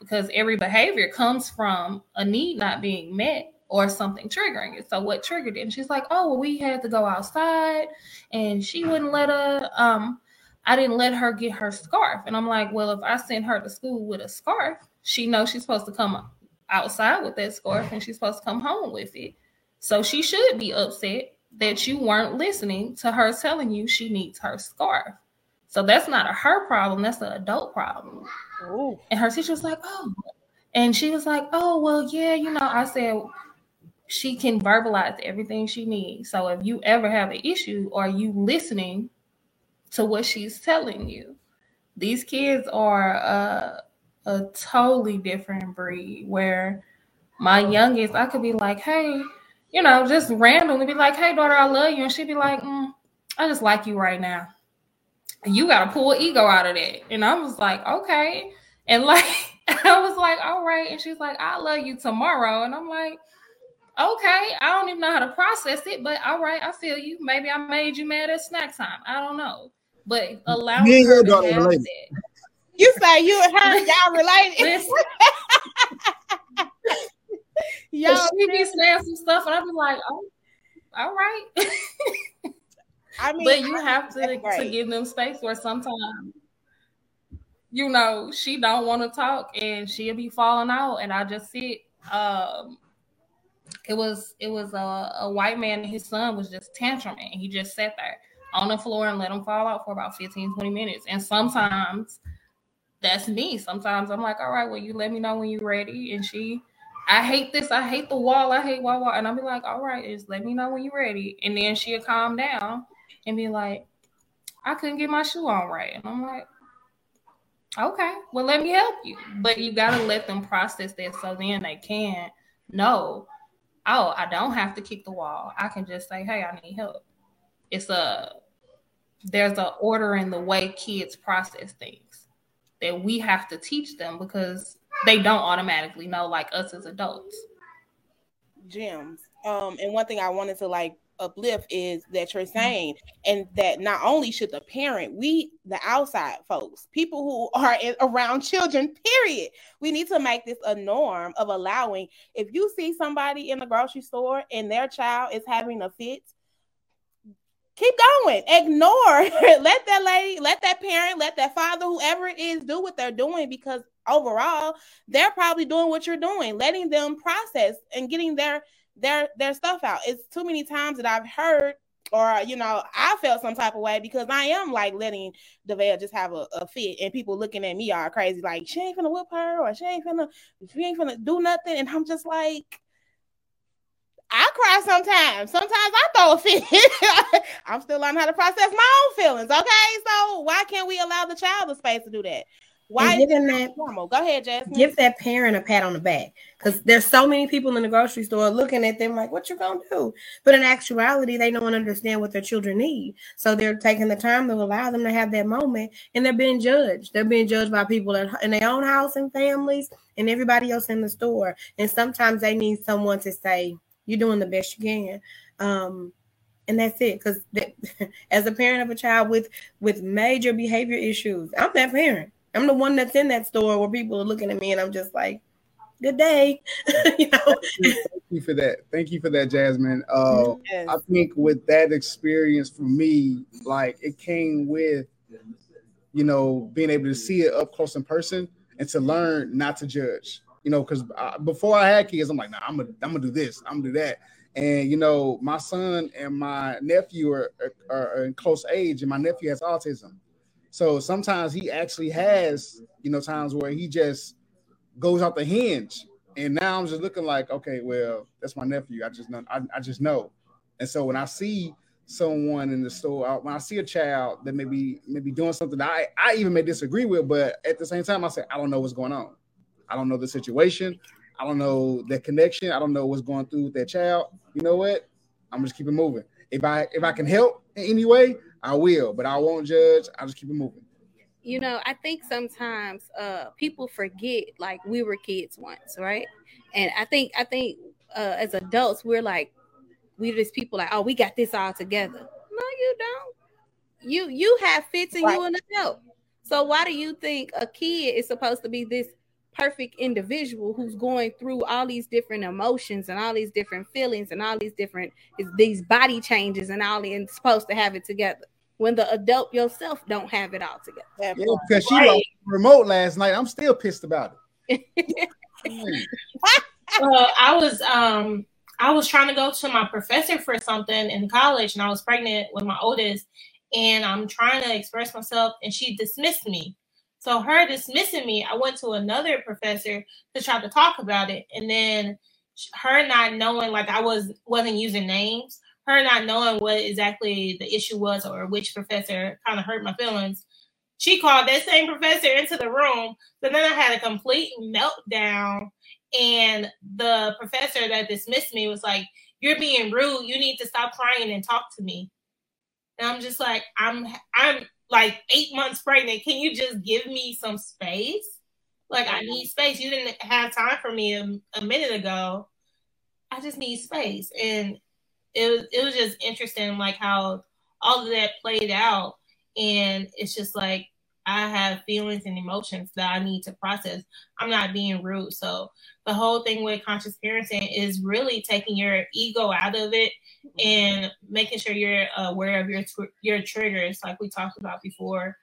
Speaker 7: Because every behavior comes from a need not being met or something triggering it. So what triggered it? And she's like oh well we had to go outside and she wouldn't let her um i didn't let her get her scarf and i'm like well if i send her to school with a scarf she knows she's supposed to come outside with that scarf and she's supposed to come home with it so she should be upset that you weren't listening to her telling you she needs her scarf. So that's not a her problem, that's an adult problem. Ooh. And her teacher was like, oh. And she was like, oh, well, yeah, you know, I said she can verbalize everything she needs. So if you ever have an issue, are you listening to what she's telling you? These kids are a, a totally different breed where my youngest, I could be like, hey, you know, just randomly be like, hey, daughter, I love you. And she'd be like, mm, I just like you right now. you got to pull ego out of that. And I was like, okay. And like, I was like, all right. And she's like, I love you tomorrow. And I'm like, okay. I don't even know how to process it, but all right. I feel you. Maybe I made you mad at snack time. I don't know. But allow me to have that.
Speaker 1: You say you and her, y'all related.
Speaker 7: Yo, she be saying some stuff, and I be like, oh, all right. I mean, but you have to to give them space where sometimes, you know, she don't want to talk, and she'll be falling out, and I just sit. Um, it was it was a, a white man and his son was just tantruming. and He just sat there on the floor and let them fall out for about 15, 20 minutes. And sometimes that's me. Sometimes I'm like, all right, well, you let me know when you're ready. And she I hate this. I hate the wall. I hate wall wall. And I'll be like, all right, just let me know when you're ready. And then she'll calm down and be like, I couldn't get my shoe on right. And I'm like, okay, well, let me help you. But you got to let them process that so then they can know, oh, I don't have to kick the wall. I can just say, hey, I need help. It's a, there's a order in the way kids process things that we have to teach them because they don't automatically know like us as adults.
Speaker 1: Gems. Um, and one thing I wanted to like uplift is that you're saying, and that not only should the parent, we the outside folks, people who are in, around children, period, we need to make this a norm of allowing. If you see somebody in the grocery store and their child is having a fit, keep going. Ignore. let that lady, let that parent, let that father, whoever it is, do what they're doing because overall, they're probably doing what you're doing, letting them process and getting their their their stuff out. It's too many times that I've heard or you know, I felt some type of way because I am like letting Devale just have a, a, fit and people looking at me all crazy, like she ain't gonna whip her or she ain't gonna she ain't gonna do nothing. And I'm just like, I cry sometimes. Sometimes I throw a fit. I'm still learning how to process my own feelings. Okay. So why can't we allow the child the space to do that? Why
Speaker 6: And giving
Speaker 1: that normal? Go ahead, Jasmine.
Speaker 6: give that parent a pat on the back because there's so many people in the grocery store looking at them like what you gonna do but in actuality they don't understand what their children need so they're taking the time to allow them to have that moment and they're being judged they're being judged by people in their own house and families and everybody else in the store and sometimes they need someone to say you're doing the best you can um and that's it because as a parent of a child with with major behavior issues i'm that parent I'm the one that's in that store where people are looking at me and I'm just like, good day. you know,
Speaker 5: Thank you for that. Thank you for that, Jasmine. Uh,
Speaker 1: Yes.
Speaker 5: I think with that experience for me, like it came with, you know, being able to see it up close in person and to learn not to judge. You know, because before I had kids, I'm like, nah, I'm gonna, I'm gonna do this, I'm gonna do that. And you know, my son and my nephew are, are, are in close age, and my nephew has autism. So sometimes he actually has, you know, times where he just goes out the hinge. And now I'm just looking like, okay, well, that's my nephew. I just know, I, I just know. And so when I see someone in the store, uh, when I see a child that may be maybe doing something that I, I even may disagree with, but at the same time, I say, I don't know what's going on. I don't know the situation. I don't know the connection. I don't know what's going through with that child. You know what? I'm just keep it moving. If I if I can help in any way, I will, but I won't judge. I'll just keep it moving.
Speaker 4: you know i think sometimes uh people forget like we were kids once right and i think i think uh as adults we're like we're just people like oh we got this all together no you don't you you have fits and you an adult so why do you think a kid is supposed to be this perfect individual who's going through all these different emotions and all these different feelings and all these different these body changes and all and supposed to have it together when the adult yourself don't have it all together
Speaker 5: Yeah, because she
Speaker 8: Right.
Speaker 5: lost remote last night. I'm still pissed about it.
Speaker 8: well, I was um I was trying to go to my professor for something in college, and I was pregnant with my oldest, and I'm trying to express myself, and she dismissed me. So her dismissing me, I went to another professor to try to talk about it, and then her not knowing, like I was wasn't using names, her not knowing what exactly the issue was or which professor kind of hurt my feelings. She called that same professor into the room. So then I had a complete meltdown and the professor that dismissed me was like you're being rude you need to stop crying and talk to me and i'm just like i'm i'm like eight months pregnant can you just give me some space? Like i need space. You didn't have time for me a, a minute ago. I just need space. And it was it was just interesting like how all of that played out. And it's just like i have feelings and emotions that i need to process. I'm not being rude. So the whole thing with conscious parenting is really taking your ego out of it and making sure you're aware of your your triggers like we talked about before.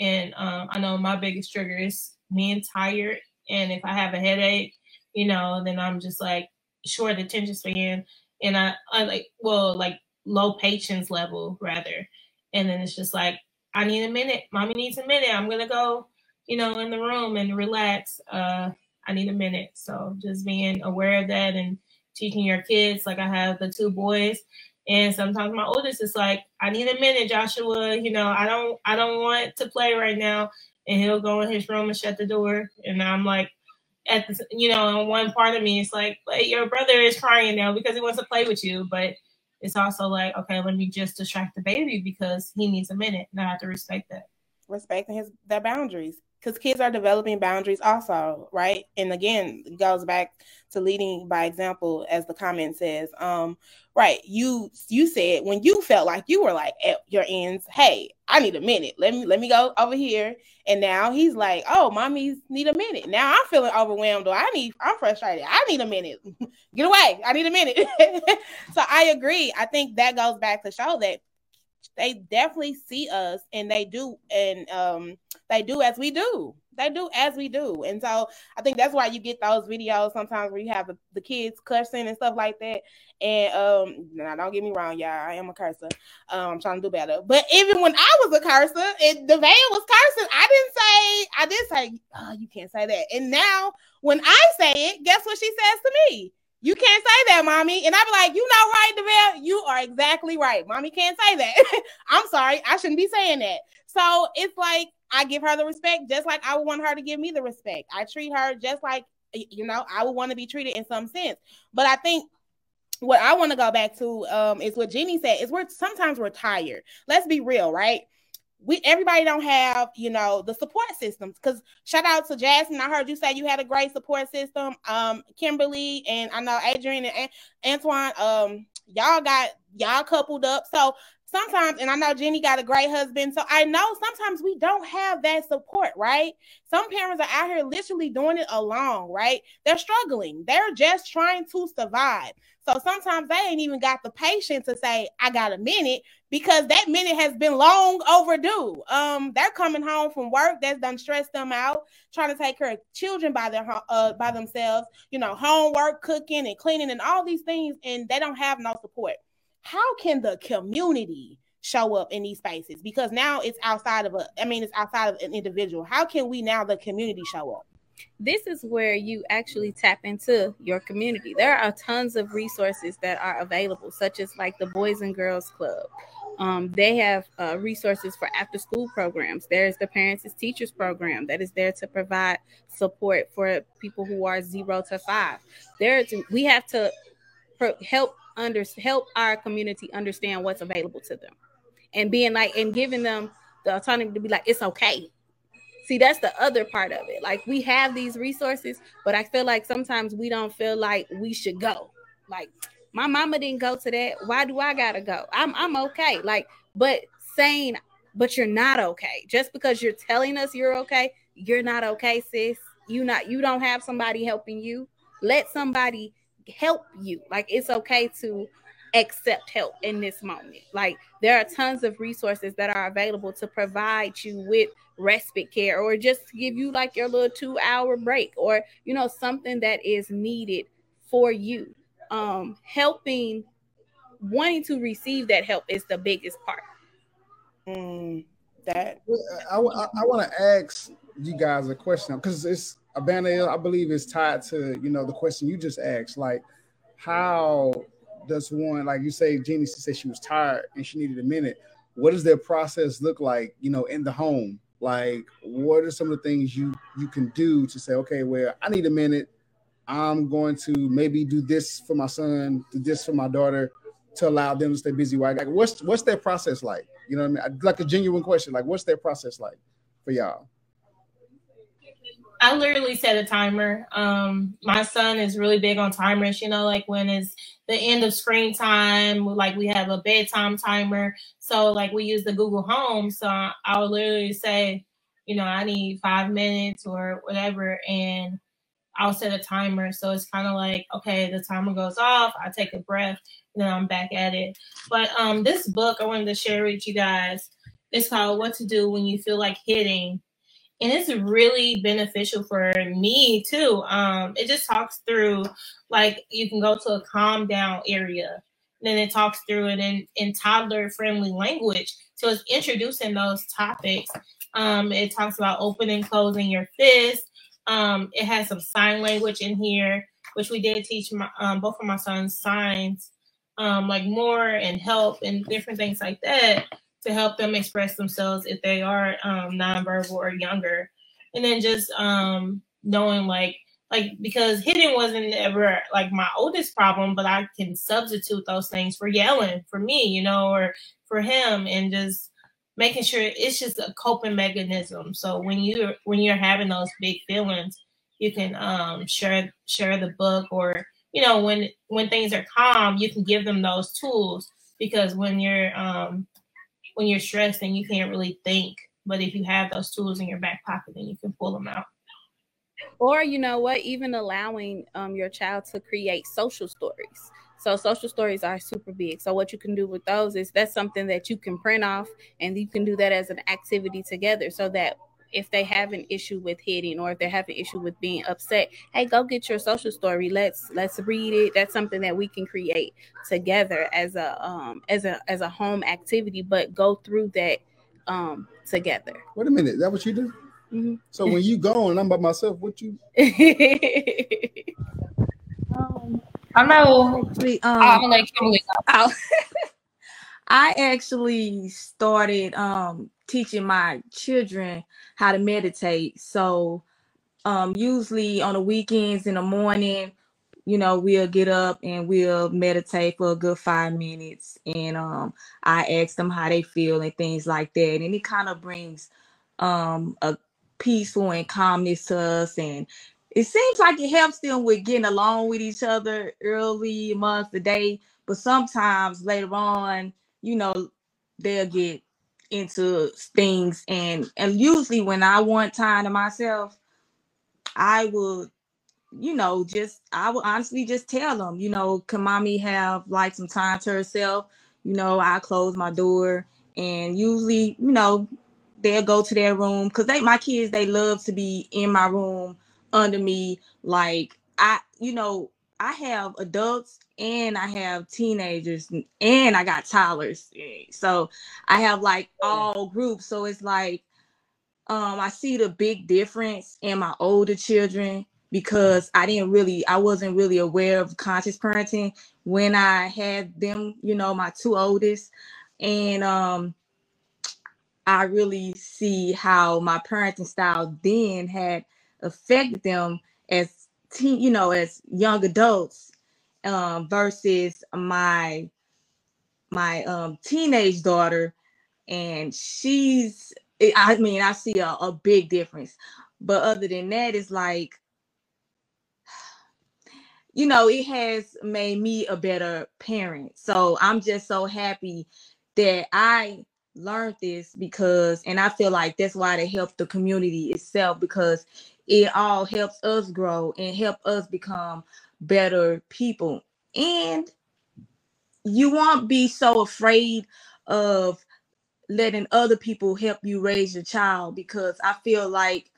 Speaker 8: And um, i know my biggest trigger is being tired. And if i have a headache you know then i'm just like short attention span and i, I like well like low patience level rather. And then it's just like i need a minute mommy needs a minute i'm gonna go you know in the room and relax uh I need a minute. So just being aware of that and teaching your kids. Like I have the two boys, and sometimes my oldest is like, "I need a minute, Joshua. You know, I don't, I don't want to play right now." And he'll go in his room and shut the door, and I'm like, at the, you know, one part of me, is like, but your brother is crying now because he wants to play with you, but it's also like, okay, let me just distract the baby because he needs a minute, and I have to respect that.
Speaker 1: respecting his their boundaries because kids are developing boundaries also right? And again it goes back to leading by example as the comment says um right you you said when you felt like you were like at your ends hey i need a minute. Let me let me go over here. And now he's like oh mommies need a minute. Now i'm feeling overwhelmed. Or i need i'm frustrated. I need a minute. Get away. I need a minute. So i agree. I think that goes back to show that they definitely see us and they do and um they do as we do. They do as we do. And so i think that's why you get those videos sometimes where you have the, the kids cursing and stuff like that. And um now don't get me wrong y'all i am a cursor. Um i'm trying to do better. But even when i was a cursor and the van was cursing i didn't say i did say oh you can't say that. And now when i say it guess what she says to me you can't say that, mommy. And I'd be like, you know, right, Deville, you are exactly right. Mommy can't say that. I'm sorry, I shouldn't be saying that. So it's like I give her the respect just like I would want her to give me the respect. I treat her just like you know I would want to be treated in some sense. But I think what I want to go back to um, is what Jenny said is we're sometimes we're tired. Let's be real, right? We everybody don't have you know the support systems because shout out to Jasmine. I heard you say you had a great support system. Um, Kimberly and I know Adrian and Antoine. Um, y'all got y'all coupled up. So sometimes, and I know Jenny got a great husband, so I know sometimes we don't have that support, right? Some parents are out here literally doing it alone, right? They're struggling, they're just trying to survive. So sometimes they ain't even got the patience to say, I got a minute because that minute has been long overdue. Um, they're coming home from work that's done stressed them out, trying to take care of children by their uh by themselves, you know, homework, cooking and cleaning and all these things, and they don't have no support how can the community show up in these spaces? Because now it's outside of a, I mean, it's outside of an individual. How can we now, the community, show up?
Speaker 4: This is where you actually tap into your community. There are tons of resources that are available, such as like the Boys and Girls Club. Um, they have uh, resources for after school programs. There's the Parents as Teachers program that is there to provide support for people who are zero to five. There, we have to help under help our community understand what's available to them and being like and giving them the autonomy to be like it's okay see that's the other part of it like we have these resources but i feel like sometimes we don't feel like we should go like my mama didn't go to that why do i gotta go i'm i'm okay like but saying but you're not okay just because you're telling us you're okay you're not okay sis you not you don't have somebody helping you let somebody help you. Like it's okay to accept help in this moment. Like there are tons of resources that are available to provide you with respite care or just give you like your little 2 hour break or you know something that is needed for you. Um helping wanting to receive that help is the biggest part.
Speaker 1: Mm, that
Speaker 5: I, I, I want to ask you guys a question because it's Abana, I believe, is tied to you know the question you just asked. Like, how does one, like you say, Jeannie said she was tired and she needed a minute. What does their process look like? You know, in the home. Like, what are some of the things you you can do to say, okay, well, I need a minute. I'm going to maybe do this for my son, do this for my daughter, to allow them to stay busy. Like, what's what's their process like? You know, what I mean, like a genuine question. Like, what's their process like for y'all?
Speaker 8: I literally set a timer. Um, my son is really big on timers. You know, like when it's the end of screen time, like we have a bedtime timer. So like we use the Google Home. So I will literally say, you know, I need five minutes or whatever, and I'll set a timer. So it's kind of like, okay, the timer goes off. I take a breath, and then I'm back at it. But um, this book I wanted to share with you guys. It's called "What to Do When You Feel Like Hitting." and it's really beneficial for me too. Um, it just talks through like you can go to a calm down area. Then it talks through it in, in toddler friendly language. So it's introducing those topics. Um, it talks about opening, closing your fist. Um, it has some sign language in here, which we did teach my, um, both of my sons signs, um, like more and help and different things like that to help them express themselves if they are um, nonverbal or younger. And then just um, knowing like like because hitting wasn't ever like my oldest problem, but I can substitute those things for yelling for me, you know, or for him, and just making sure it's just a coping mechanism. So when you're when you're having those big feelings, you can um, share share the book, or you know when when things are calm, you can give them those tools because when you're um, when you're stressed and you can't really think. But if you have those tools in your back pocket, then you can pull them out.
Speaker 4: Or you know what, even allowing um, your child to create social stories. So social stories are super big. So what you can do with those is that's something that you can print off and you can do that as an activity together so that if they have an issue with hitting or if they have an issue with being upset hey go get your social story. Let's let's read it. That's something that we can create together as a um as a as a home activity but go through that um together.
Speaker 5: Wait a minute. Is that what you do? Mm-hmm. so when you go and i'm by myself what you
Speaker 7: um, i know actually, um, i'm gonna let Kimberly
Speaker 3: I actually started um teaching my children how to meditate. So um, usually on the weekends in the morning, you know, we'll get up and we'll meditate for a good five minutes. And um, I ask them how they feel and things like that. And it kind of brings um, a peaceful and calmness to us. And it seems like it helps them with getting along with each other early amongst the day. But sometimes later on, you know, they'll get into things and and usually when I want time to myself, I would, you know, just I would honestly just tell them, you know, can mommy have like some time to herself? You know, I close my door and usually, you know, they'll go to their room because they my kids they love to be in my room under me. Like I, you know, I have adults and I have teenagers and I got toddlers. So I have like all groups. So it's like um I see the big difference in my older children because I didn't really I wasn't really aware of conscious parenting when I had them, you know, my two oldest and um I really see how my parenting style then had affected them as teen, you know, as young adults um versus my my um teenage daughter and she's I mean, I see a, a big difference. But other than that, it's like, you know, it has made me a better parent. So I'm just so happy that I learned this because, and I feel like that's why they help the community itself because it all helps us grow and help us become better people. And you won't be so afraid of letting other people help you raise your child because I feel like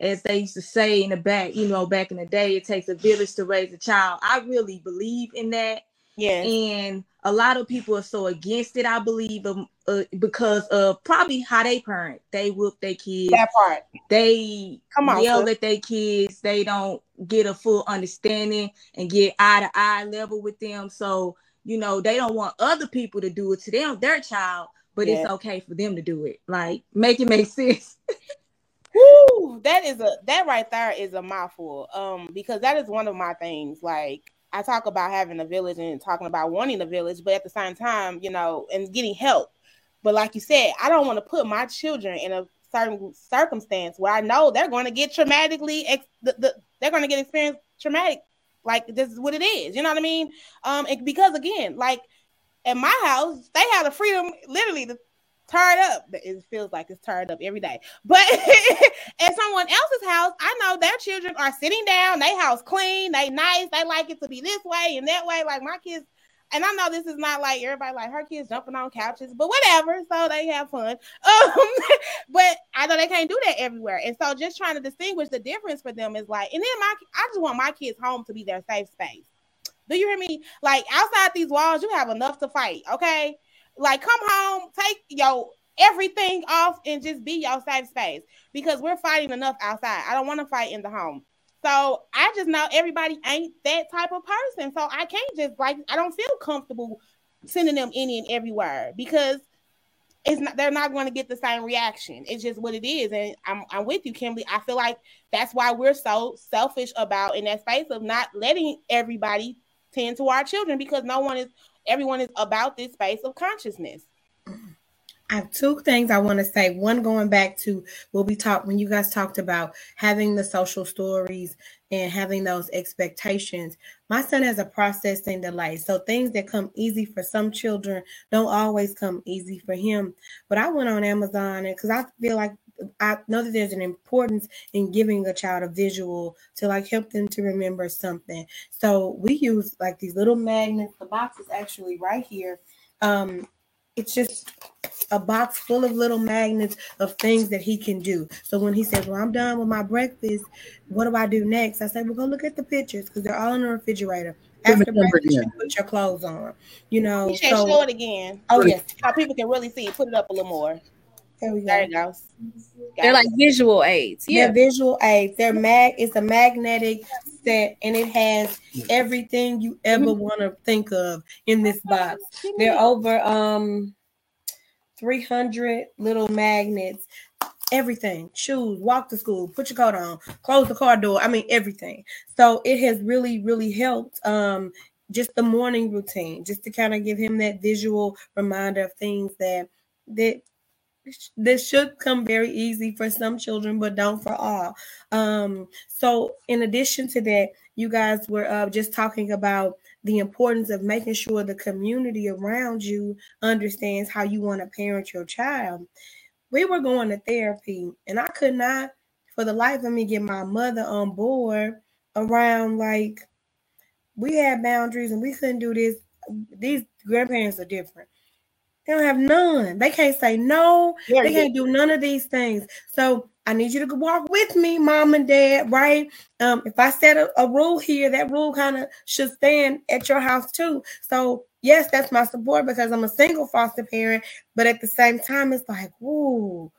Speaker 3: as they used to say in the back, you know, back in the day, it takes a village to raise a child. I really believe in that.
Speaker 1: Yeah.
Speaker 3: And a lot of people are so against it, I believe, um, uh, because of probably how they parent. They whoop their kids.
Speaker 1: That part.
Speaker 3: They
Speaker 1: Come on,
Speaker 3: yell
Speaker 1: sis.
Speaker 3: at their kids. They don't get a full understanding and get eye to eye level with them. So, you know, they don't want other people to do it to them, their child, but
Speaker 1: Yeah.
Speaker 3: it's okay for them to do it. Like, make it make sense.
Speaker 1: Woo, that is a that right there is a mouthful. Um, because that is one of my things. Like I talk about having a village and talking about wanting a village, but at the same time, you know, and getting help. But like you said, I don't want to put my children in a certain circumstance where I know they're going to get traumatically. Ex- the, the, they're going to get experience traumatic. Like this is what it is. You know what I mean? Um, because again, like at my house, they have the freedom literally to it up. It feels like it's turned up every day. But at someone else's house, I know their children are sitting down, they house clean, they nice, they like it to be this way and that way. Like my kids, and I know this is not like everybody like her kids jumping on couches, but whatever. So they have fun. Um, but I know they can't do that everywhere. And so just trying to distinguish the difference for them is like, and then my I just want my kids home to be their safe space. Do you hear me? Like outside these walls, you have enough to fight. Okay. Like come home, take your everything off and just be your safe space because we're fighting enough outside. I don't want to fight in the home. So I just know everybody ain't that type of person. So I can't just like I don't feel comfortable sending them any and everywhere because it's not they're not going to get the same reaction. It's just what it is. And I'm I'm with you, Kimberly. I feel like that's why we're so selfish about in that space of not letting everybody tend to our children because no one is everyone is about this space of consciousness.
Speaker 6: I have two things I want to say. One, going back to what we talked when you guys talked about having the social stories and having those expectations. My son has a processing delay. So things that come easy for some children don't always come easy for him. But I went on Amazon because I feel like I know that there's an importance in giving a child a visual to like help them to remember something. So we use like these little magnets. The box is actually right here. Um, it's just a box full of little magnets of things that he can do. So when he says, Well, I'm done with my breakfast, what do I do next? I say, Well, go look at the pictures because they're all in the refrigerator. After breakfast, you put your clothes on. You know,
Speaker 1: You should
Speaker 6: so
Speaker 1: show it again.
Speaker 6: oh yes,
Speaker 1: So people can really see. it. Put it up a little more.
Speaker 6: There we go.
Speaker 1: There it goes. Got
Speaker 4: They're
Speaker 1: it.
Speaker 4: like visual aids.
Speaker 6: They're
Speaker 4: Yeah.
Speaker 6: visual aids. They're mag. It's a magnetic set, and it has everything you ever
Speaker 1: Mm-hmm.
Speaker 6: want to think of in this box. They're over um 300 little magnets, everything shoes, walk to school, put your coat on, close the car door. I mean, everything. So it has really, really helped. Um, just the morning routine, just to kind of give him that visual reminder of things that that this should come very easy for some children, but don't for all. Um, so, in addition to that, you guys were uh, just talking about the importance of making sure the community around you understands how you want to parent your child. We were going to therapy, and I could not, for the life of me, get my mother on board around like we had boundaries and we couldn't do this. These grandparents are different. They don't have none. They can't say no. Yeah, they can't do none of these things. So I need you to walk with me, mom and dad, right? Um, if I set a, a rule here, that rule kind of should stand at your house too. So yes, that's my support because I'm a single foster parent, but at the same time, it's like, whoa,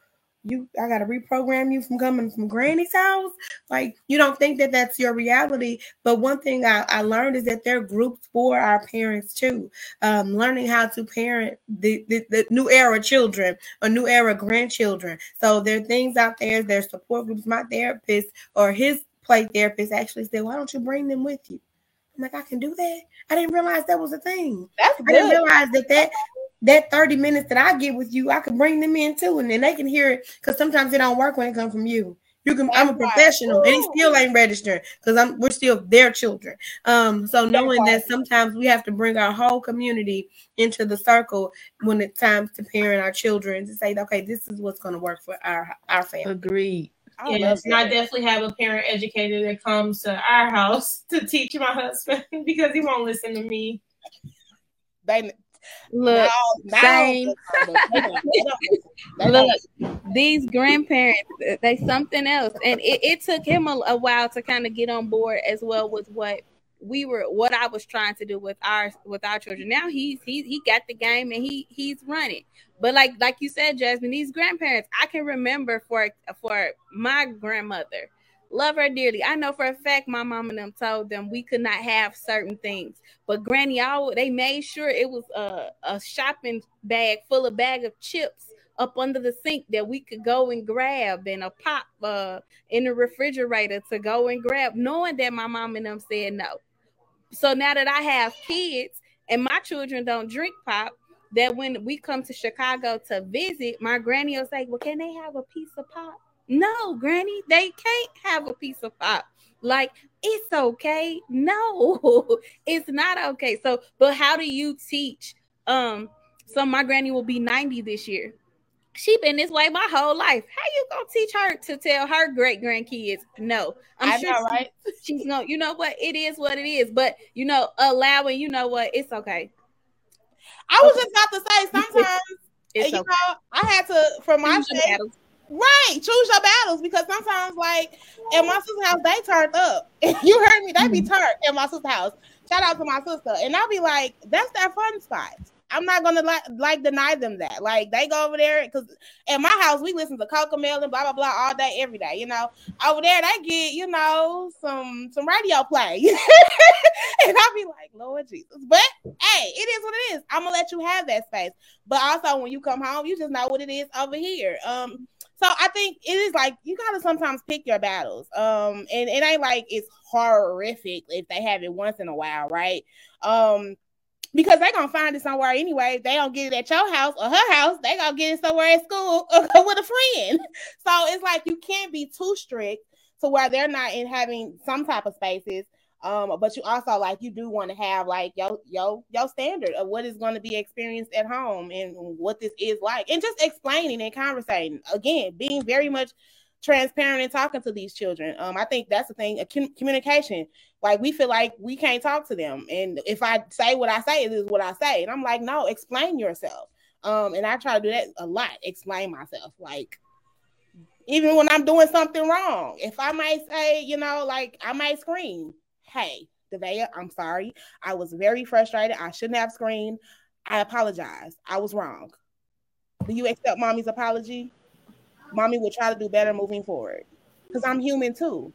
Speaker 6: you I got to reprogram you from coming from granny's house. Like you don't think that that's your reality. But one thing I, I learned is that there are groups for our parents too. Um, learning how to parent the, the, the new era children or new era grandchildren. So there are things out there, there's support groups. My therapist or his play therapist actually said, Why don't you bring them with you? I'm like, I can do that. I didn't realize that was a thing. That's good. I didn't realize that that that 30 minutes that I get with you, I can bring them in too, and then they can hear it because sometimes it don't work when it comes from you. You can. I'm a professional, and he still ain't registered because I'm. We're still their children. Um. So knowing that sometimes we have to bring our whole community into the circle when it's time to parent our children to say, okay, this is what's going to work for our our family.
Speaker 2: Agreed.
Speaker 8: Yes, and I definitely have a parent educator that comes to our house to teach my husband because he won't listen to me.
Speaker 4: They Look, now, same. Look, these grandparents, they something else, and it, it took him a, a while to kind of get on board as well with what we were, what I was trying to do with our with our children. Now he's he he got the game and he he's running. But like like you said, Jasmine, these grandparents, I can remember for for my grandmother Love her dearly. I know for a fact my mom and them told them we could not have certain things. But Granny, all they made sure it was a, a shopping bag full of bag of chips up under the sink that we could go and grab and a pop uh, in the refrigerator to go and grab, knowing that my mom and them said no. So now that I have kids and my children don't drink pop, that when we come to Chicago to visit, my granny will say, Well, can they have a piece of pop? No, Granny, they can't have a piece of pop. Like it's okay. No, it's not okay. So, but how do you teach? Um, so my granny will be 90 this year. She been this way my whole life. How you gonna teach her to tell her great grandkids no? I'm
Speaker 1: I sure know, right?
Speaker 4: She's gonna, you know what? It is what it is. But you know, allowing, you know what? It's okay.
Speaker 1: I was just about to say sometimes it's you okay. know, I had to for my sake, Right, choose your battles because sometimes, like at my sister's house, they turned up. you heard me, they be mm-hmm. turned at my sister's house. Shout out to my sister, and I'll be like, that's their fun spot. I'm not gonna like like deny them that. Like they go over there because at my house we listen to Cocomelon, blah blah blah all day, every day. You know, over there they get you know some some radio play, and I'll be like, Lord Jesus. But hey, it is what it is. I'm gonna let you have that space. But also when you come home, you just know what it is over here. Um, so I think it is like you gotta sometimes pick your battles. Um, and it ain't like it's horrific if they have it once in a while, right? Um, because they're gonna find it somewhere anyway. They don't get it at your house or her house, they gonna get it somewhere at school or with a friend. So it's like you can't be too strict to where they're not in having some type of spaces. Um, but you also like you do want to have like your your your standard of what is going to be experienced at home and what this is like, and just explaining and conversating again, being very much transparent and talking to these children. Um, I think that's the thing. communication. Like we feel like we can't talk to them, and if I say what I say, this is what I say, and I'm like, no, explain yourself. Um, and I try to do that a lot. Explain myself, like even when I'm doing something wrong. If I might say, you know, like I might scream, "Hey, Devea, I'm sorry. I was very frustrated. I shouldn't have screamed. I apologize. I was wrong. Do you accept mommy's apology? Mommy will try to do better moving forward because I'm human too.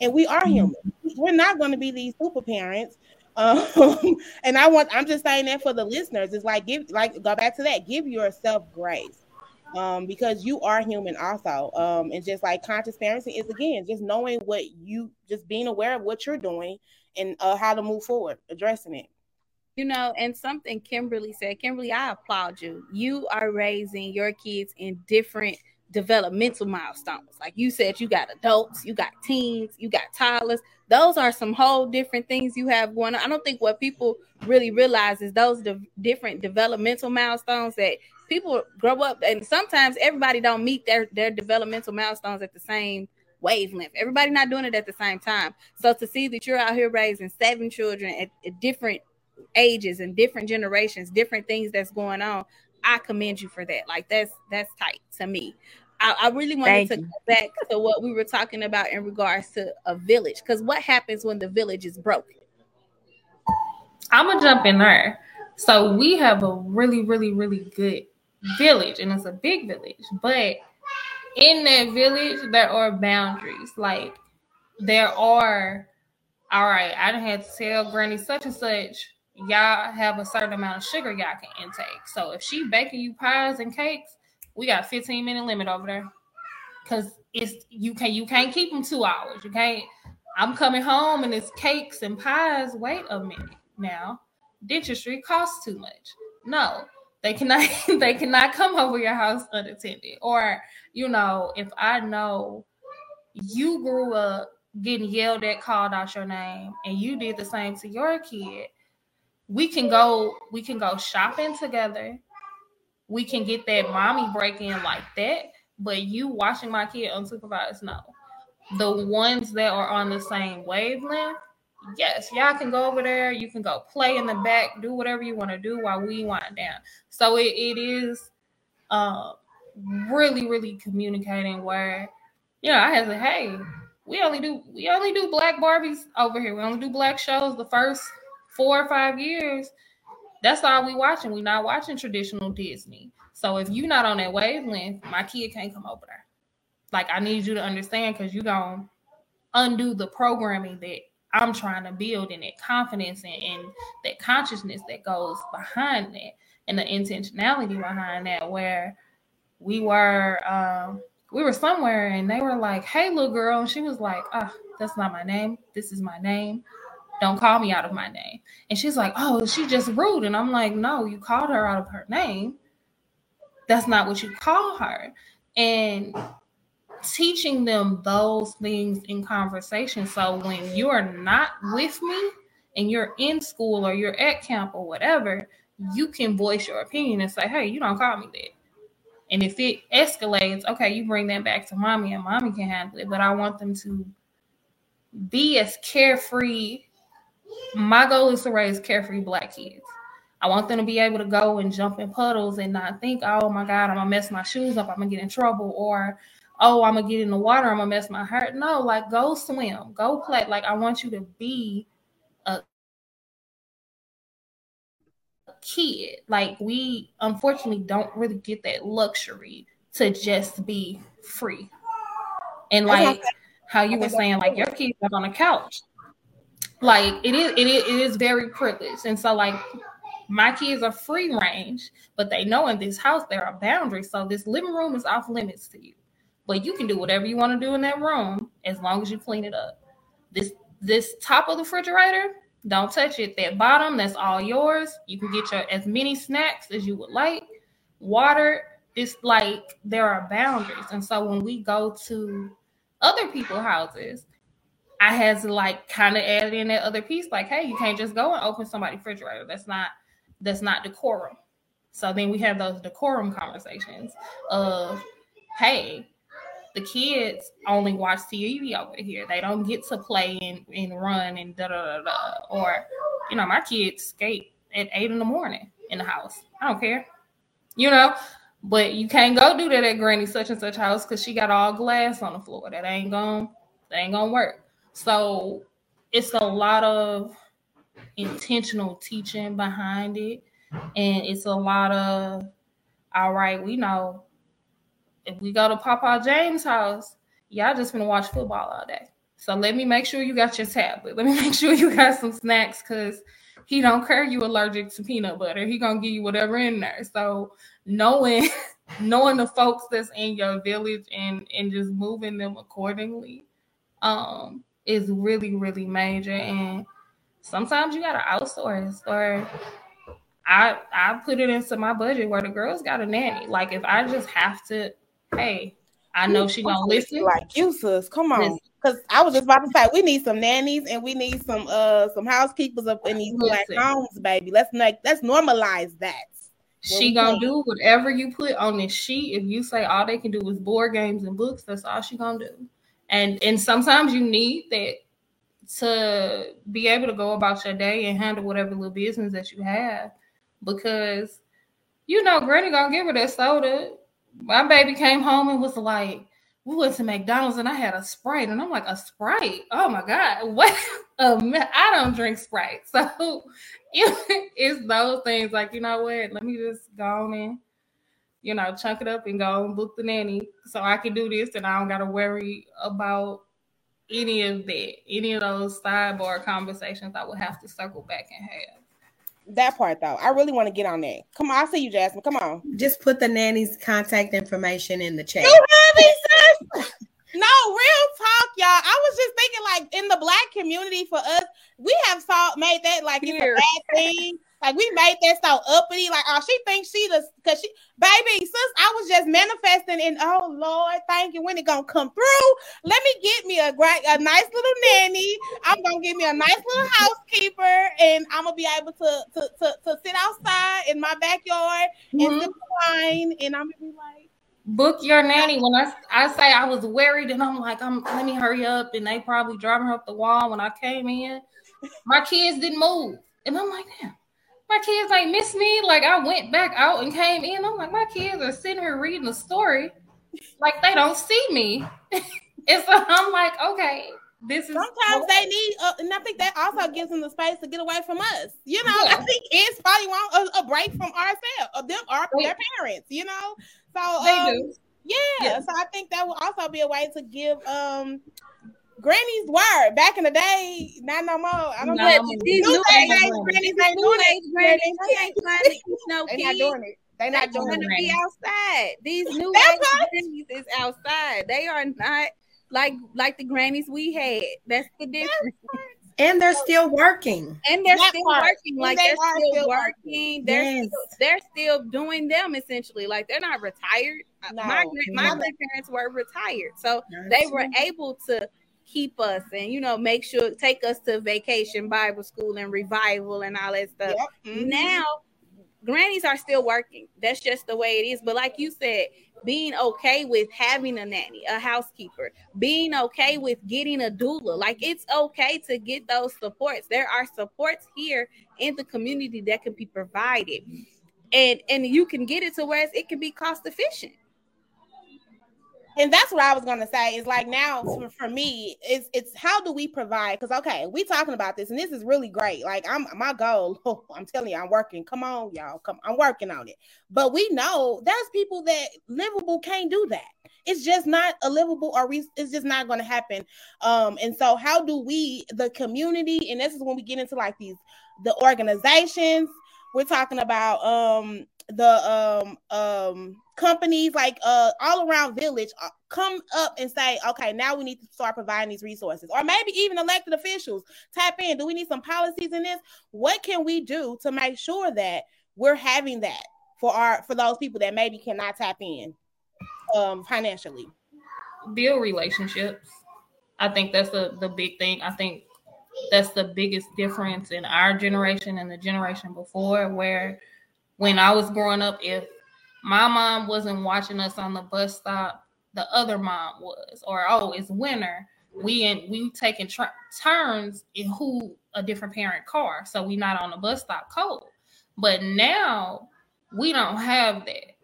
Speaker 1: And we are human. We're not going to be these super parents Um, and I want I'm just saying that for the listeners. It's like give like go back to that. Give yourself grace. Um, because you are human also. Um, and just like conscious parenting is again just knowing what you just being aware of what you're doing and uh, how to move forward, addressing it.
Speaker 4: You know, and something Kimberly said, Kimberly, I applaud you. You are raising your kids in different developmental milestones. Like you said, you got adults, you got teens, you got toddlers. Those are some whole different things you have going on. I don't think what people really realize is those de- different developmental milestones that people grow up and sometimes everybody don't meet their their developmental milestones at the same wavelength. Everybody not doing it at the same time. So to see that you're out here raising seven children at, at different ages and different generations, different things that's going on, I commend you for that. Like that's that's tight to me. I, I really wanted
Speaker 3: Thank
Speaker 4: to
Speaker 3: you.
Speaker 4: go back to what we were talking about in regards to a village. Because what happens when the village is broken?
Speaker 7: I'm gonna jump in there. So we have a really, really, really good village, and it's a big village. But in that village, there are boundaries. Like there are, all right. I don't have to tell Granny such and such. Y'all have a certain amount of sugar y'all can intake. So if she baking you pies and cakes, we got 15 minute limit over there. Cause it's you can you can't keep them two hours. You can't. I'm coming home and it's cakes and pies. Wait a minute now. Dentistry costs too much. No, they cannot they cannot come over your house unattended. Or, you know, if I know you grew up getting yelled at, called out your name, and you did the same to your kid, we can go, we can go shopping together. We can get that mommy break in like that. But you watching my kid unsupervised, no. The ones that are on the same wavelength, yes, y'all can go over there. You can go play in the back, do whatever you want to do while we wind down. So it, it is uh, really, really communicating where, you know, I had to hey, we only do we only do black Barbies over here. We only do black shows the first four or five years. That's all we watching. we not watching traditional Disney. So if you're not on that wavelength, my kid can't come over there. Like I need you to understand because you're gonna undo the programming that I'm trying to build and that confidence and, and that consciousness that goes behind that and the intentionality behind that where we were um we were somewhere and they were like, Hey little girl, and she was like, Oh, that's not my name. This is my name. Don't call me out of my name. And she's like, Oh, she just rude. And I'm like, No, you called her out of her name. That's not what you call her. And teaching them those things in conversation. So when you're not with me and you're in school or you're at camp or whatever, you can voice your opinion and say, Hey, you don't call me that. And if it escalates, okay, you bring that back to mommy and mommy can handle it. But I want them to be as carefree. My goal is to raise carefree black kids. I want them to be able to go and jump in puddles and not think, oh my God, I'm gonna mess my shoes up, I'm gonna get in trouble, or oh, I'm gonna get in the water, I'm gonna mess my heart. No, like go swim, go play. Like I want you to be a kid. Like we unfortunately don't really get that luxury to just be free. And like how you were saying, like your kids are on the couch. Like it is, it is, it is very privileged. And so like my kids are free range, but they know in this house there are boundaries. So this living room is off limits to you. But you can do whatever you want to do in that room as long as you clean it up. This this top of the refrigerator, don't touch it. That bottom, that's all yours. You can get your as many snacks as you would like. Water, it's like there are boundaries. And so when we go to other people's houses, I to like kind of add in that other piece, like, hey, you can't just go and open somebody's refrigerator. That's not that's not decorum. So then we have those decorum conversations of, hey, the kids only watch TV over here. They don't get to play and, and run and da da da. Or, you know, my kids skate at eight in the morning in the house. I don't care. You know, but you can't go do that at Granny such and such house because she got all glass on the floor. That ain't gonna that ain't gonna work. So it's a lot of intentional teaching behind it. And it's a lot of all right, we know if we go to Papa James' house, y'all just gonna watch football all day. So let me make sure you got your tablet. Let me make sure you got some snacks because he don't care you allergic to peanut butter. He gonna give you whatever in there. So knowing knowing the folks that's in your village and and just moving them accordingly um is really really major and sometimes you gotta outsource or I I put it into my budget where the girls got a nanny. Like if I just have to, hey, I know she gonna listen.
Speaker 1: Like you, sis. Come on. Because I was just about to say we need some nannies and we need some uh some housekeepers up in these black homes, baby. Let's like let's normalize that.
Speaker 7: She gonna do whatever you put on this sheet. If you say all they can do is board games and books, that's all she gonna do. And and sometimes you need that to be able to go about your day and handle whatever little business that you have because you know Granny gonna give her that soda. My baby came home and was like, "We went to McDonald's and I had a Sprite," and I'm like, "A Sprite? Oh my god, what? Um, I don't drink Sprite, so it's those things. Like, you know what? Let me just go on and you know chunk it up and go and book the nanny so I can do this, and I don't gotta worry about." Any of that, any of those sidebar conversations, I would have to circle back and have
Speaker 1: that part though. I really want to get on that. Come on, I see you, Jasmine. Come on.
Speaker 6: Just put the nanny's contact information in the chat.
Speaker 1: You heard sis? No, real talk, y'all. I was just thinking, like, in the black community, for us, we have saw made that like it's a bad thing. Like we made that so uppity, like oh, she thinks she does cause she baby, sis, I was just manifesting and oh Lord, thank you. When it gonna come through, let me get me a great a nice little nanny. I'm gonna get me a nice little housekeeper, and I'm gonna be able to to to, to sit outside in my backyard mm-hmm. and wine, and I'm gonna be like
Speaker 7: book your nanny when I, I say I was worried and I'm like I'm let me hurry up and they probably driving her up the wall when I came in. My kids didn't move. And I'm like, damn, my kids like miss me. Like I went back out and came in. I'm like, my kids are sitting here reading a story, like they don't see me. and so I'm like, okay, this is
Speaker 1: sometimes they need, uh, and I think that also gives them the space to get away from us. You know, yeah. I think kids probably want a, a break from ourselves, of them, our their parents. You know, so
Speaker 7: they um, do.
Speaker 1: Yeah, yeah, so I think that will also be a way to give um Granny's word back in the day, not no more. I don't no, know. These new age grannies ain't doing it. Grannies ain't trying to keep no They not doing it. They not
Speaker 4: they
Speaker 1: doing
Speaker 4: it. to be outside. These new age grannies is outside. They are not like like the grannies we had. That's the difference.
Speaker 6: And they're still working.
Speaker 4: And they're that still part. working. Like they are still, still working. working. They're yes. still, they're still doing them essentially. Like they're not retired. No, my my no. grandparents were retired, so they were able to keep us and you know make sure take us to vacation bible school and revival and all that stuff. Yep. mm-hmm. now grannies are still working. That's just the way it is. But like you said being okay with having a nanny a housekeeper being okay with getting a doula like it's okay to get those supports. There are supports here in the community that can be provided. And and you can get it to where it can be cost efficient
Speaker 1: and that's what I was gonna say is like now for, for me, it's it's how do we provide? Because okay, we talking about this, and this is really great. Like I'm my goal. Oh, I'm telling you, I'm working. Come on, y'all. Come, I'm working on it. But we know there's people that livable can't do that. It's just not a livable, or re- it's just not going to happen. Um, and so how do we, the community, and this is when we get into like these the organizations. We're talking about um the um um companies like uh all around village uh, come up and say okay now we need to start providing these resources. Or maybe even elected officials tap in do we need some policies in this? What can we do to make sure that we're having that for our for those people that maybe cannot tap in um financially?
Speaker 7: Build relationships. I think that's the the big thing. I think that's the biggest difference in our generation and the generation before where when I was growing up, if my mom wasn't watching us on the bus stop, the other mom was, or oh, it's winter. We and we taking turns in who a different parent car, so we not on the bus stop cold. But now we don't have that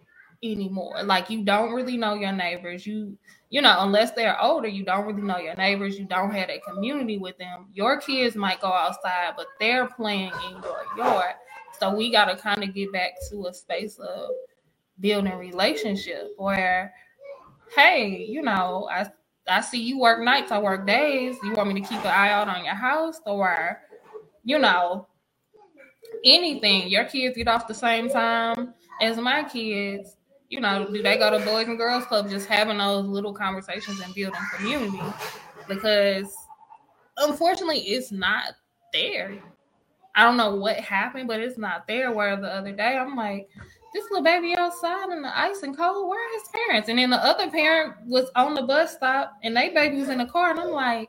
Speaker 7: anymore. Like you don't really know your neighbors. You you know, unless they're older, you don't really know your neighbors. You don't have a community with them. Your kids might go outside, but they're playing in your yard. So we got to kind of get back to a space of building relationship where, hey, you know, I I see you work nights, I work days. You want me to keep an eye out on your house or, you know, anything. Your kids get off the same time as my kids. You know, do they go to Boys and Girls Club? Just having those little conversations and building community because unfortunately it's not there. I don't know what happened, but it's not there. Where the other day I'm like, this little baby outside in the ice and cold, where are his parents? And then the other parent was on the bus stop and they baby was in the car. And I'm like,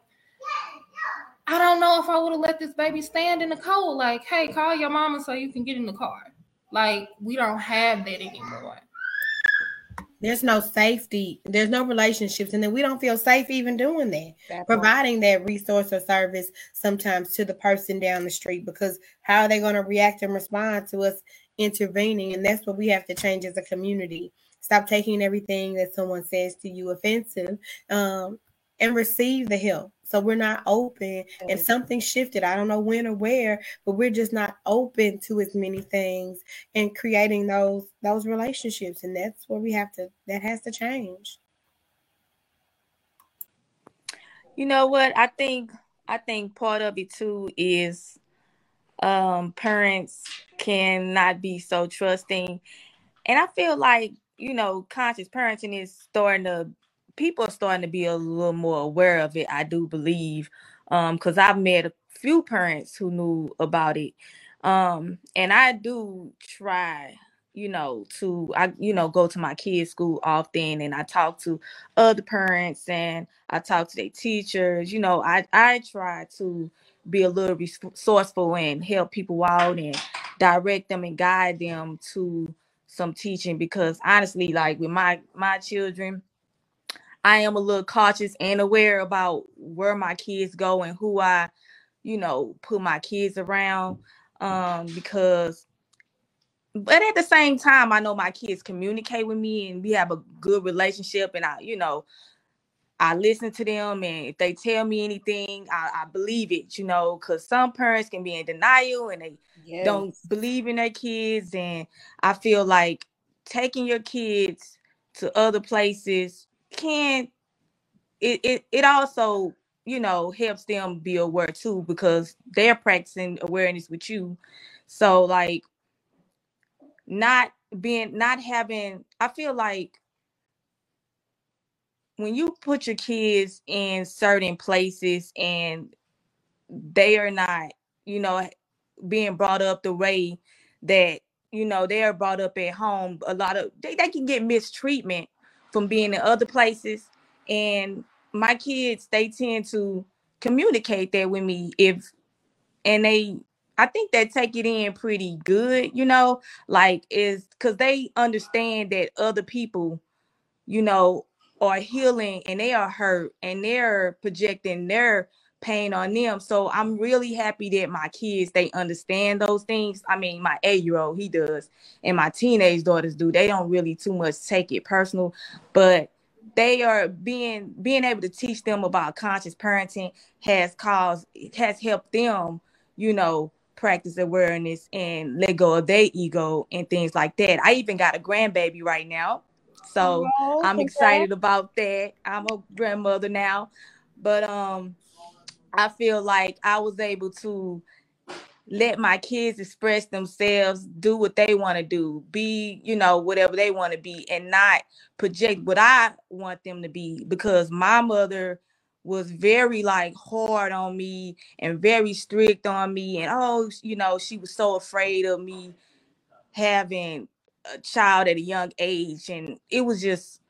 Speaker 7: I don't know if I would have let this baby stand in the cold. Like, hey, call your mama so you can get in the car. Like, we don't have that anymore.
Speaker 6: There's no safety. There's no relationships, and then we don't feel safe even doing that, that providing that resource or service sometimes to the person down the street. Because how are they going to react and respond to us intervening? And that's what we have to change as a community. Stop taking everything that someone says to you offensive, um, and receive the help. So we're not open and something shifted. I don't know when or where, but we're just not open to as many things and creating those those relationships. And that's where we have to that has to change.
Speaker 3: You know what? I think I think part of it too is um parents cannot be so trusting. And I feel like, you know, conscious parenting is starting to people are starting to be a little more aware of it. I do believe, um, because I've met a few parents who knew about it, um, and I do try you know to i you know go to my kids school often and i talk to other parents and i talk to their teachers you know i i try to be a little resourceful and help people out and direct them and guide them to some teaching because honestly like with my my children I am a little cautious and aware about where my kids go and who I, you know, put my kids around. Um, because but at the same time, I know my kids communicate with me and we have a good relationship and I, you know, I listen to them and if they tell me anything, I, I believe it, you know, because some parents can be in denial and they yes. don't believe in their kids. And I feel like taking your kids to other places can it, it it also you know helps them be aware too because they're practicing awareness with you. So like not being not having i feel like when you put your kids in certain places and they are not you know being brought up the way that you know they are brought up at home a lot of they, they can get mistreatment from being in other places. And my kids, they tend to communicate that with me if and they I think they take it in pretty good, you know, like is because they understand that other people, you know, are healing and they are hurt and they're projecting their pain on them. So I'm really happy that my kids they understand those things. I mean, my eight year old he does, and my teenage daughters do. They don't really too much take it personal, but they are being being able to teach them about conscious parenting has caused has helped them, you know, practice awareness and let go of their ego and things like that. I even got a grandbaby right now. So oh, I'm excited about that. I'm a grandmother now. But um I feel like I was able to let my kids express themselves, do what they want to do, be, you know, whatever they want to be, and not project what I want them to be. Because my mother was very like hard on me and very strict on me. And oh, you know, she was so afraid of me having a child at a young age. And it was just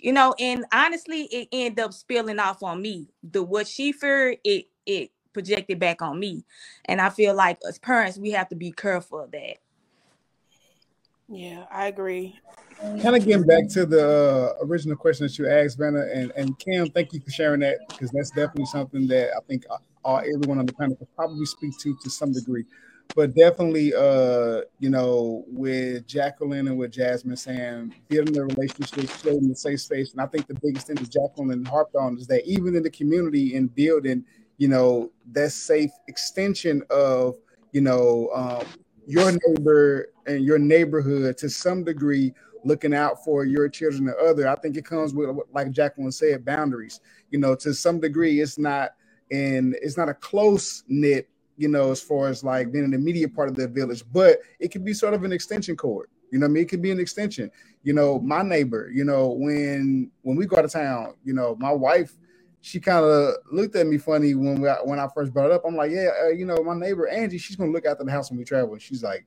Speaker 3: you know, and honestly, it ended up spilling off on me. The what she feared, it it projected back on me. And I feel like as parents, we have to be careful of that.
Speaker 1: Yeah, I agree.
Speaker 5: Kind of getting back to the uh, original question that you asked, Vanna, and, and Kim, thank you for sharing that because that's definitely something that I think all, everyone on the panel could probably speak to to some degree but definitely uh you know with jacqueline and with jasmine saying building the relationship creating the safe space and i think the biggest thing that jacqueline harped on is that even in the community and building you know that safe extension of you know um, your neighbor and your neighborhood to some degree looking out for your children or other. I think it comes with, like Jacqueline said, boundaries. You know, to some degree, it's not and it's not a close knit. You know, as far as like being an immediate part of the village, but it could be sort of an extension cord. You know, I mean, it could be an extension. You know, my neighbor. You know, when when we go out of town, you know, my wife she kind of looked at me funny when we, when I first brought it up. I'm like, yeah, uh, you know, my neighbor Angie, she's gonna look after the house when we travel. And she's like,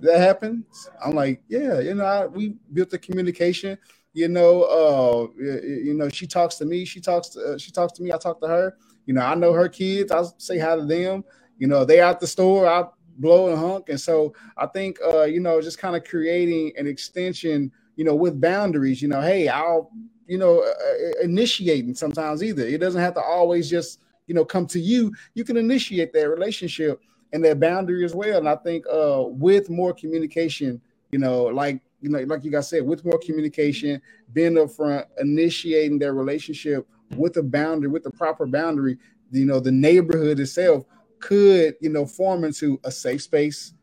Speaker 5: that happens. I'm like, yeah, you know, I, we built the communication. You know, uh, you know, she talks to me, she talks to uh, she talks to me, I talk to her. You know, I know her kids. I say hi to them. You know, they out the store, I blow and hunk. And so I think, uh, you know, just kind of creating an extension, you know, with boundaries. You know, hey, I'll you know, uh, uh, initiating sometimes either. It doesn't have to always just, you know, come to you. You can initiate that relationship and that boundary as well. And I think uh, with more communication, you know, like you know, like you guys said, with more communication, being upfront, initiating their relationship with a boundary, with the proper boundary, you know, the neighborhood itself could, you know, form into a safe space,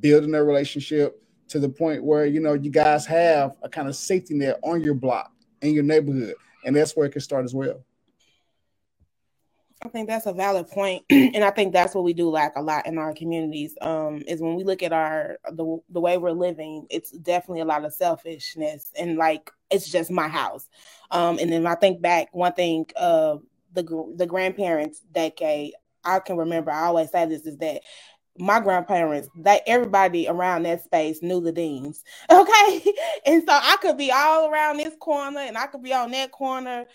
Speaker 5: building a relationship to the point where you know you guys have a kind of safety net on your block in your neighborhood, and that's where it can start as well.
Speaker 1: I think that's a valid point, and I think that's what we do lack a lot in our communities. Um, is when we look at our the the way we're living, it's definitely a lot of selfishness and like it's just my house. Um, and then I think back one thing, uh, the the grandparents decade. I can remember. I always say this is that my grandparents, that everybody around that space knew the deans. Okay. And so I could be all around this corner and I could be on that corner.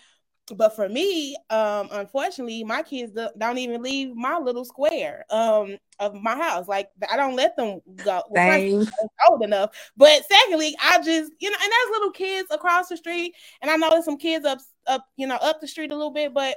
Speaker 1: But for me, um, unfortunately, my kids don't even leave my little square um, of my house. Like I don't let them go. Well, old enough. But secondly, I just, you know, and there's little kids across the street, and I know there's some kids up up, you know, up the street a little bit, but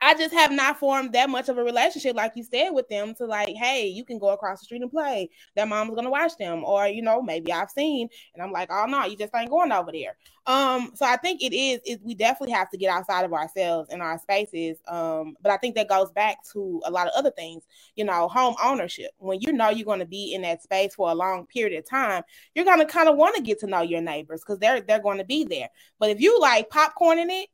Speaker 1: I just have not formed that much of a relationship, like you said, with them to like, hey, you can go across the street and play. Their mom's gonna watch them, or you know, maybe I've seen, and I'm like, oh no, you just ain't going over there. Um, so I think it is is we definitely have to get outside of ourselves and our spaces. Um, but I think that goes back to a lot of other things, you know, home ownership. When you know you're gonna be in that space for a long period of time, you're gonna kind of want to get to know your neighbors because they're they're going to be there. But if you like popcorn in it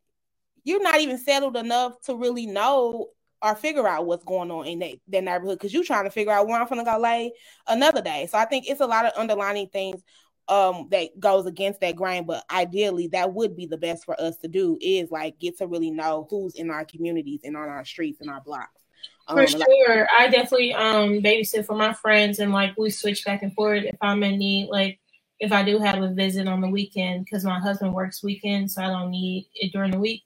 Speaker 1: you're not even settled enough to really know or figure out what's going on in that, that neighborhood because you're trying to figure out where I'm gonna go lay another day. So I think it's a lot of underlining things um that goes against that grain, but ideally that would be the best for us to do is like get to really know who's in our communities and on our streets and our blocks.
Speaker 8: Um, for sure. Like- I definitely um babysit for my friends and like we switch back and forth if I'm in need, like if I do have a visit on the weekend because my husband works weekends, so I don't need it during the week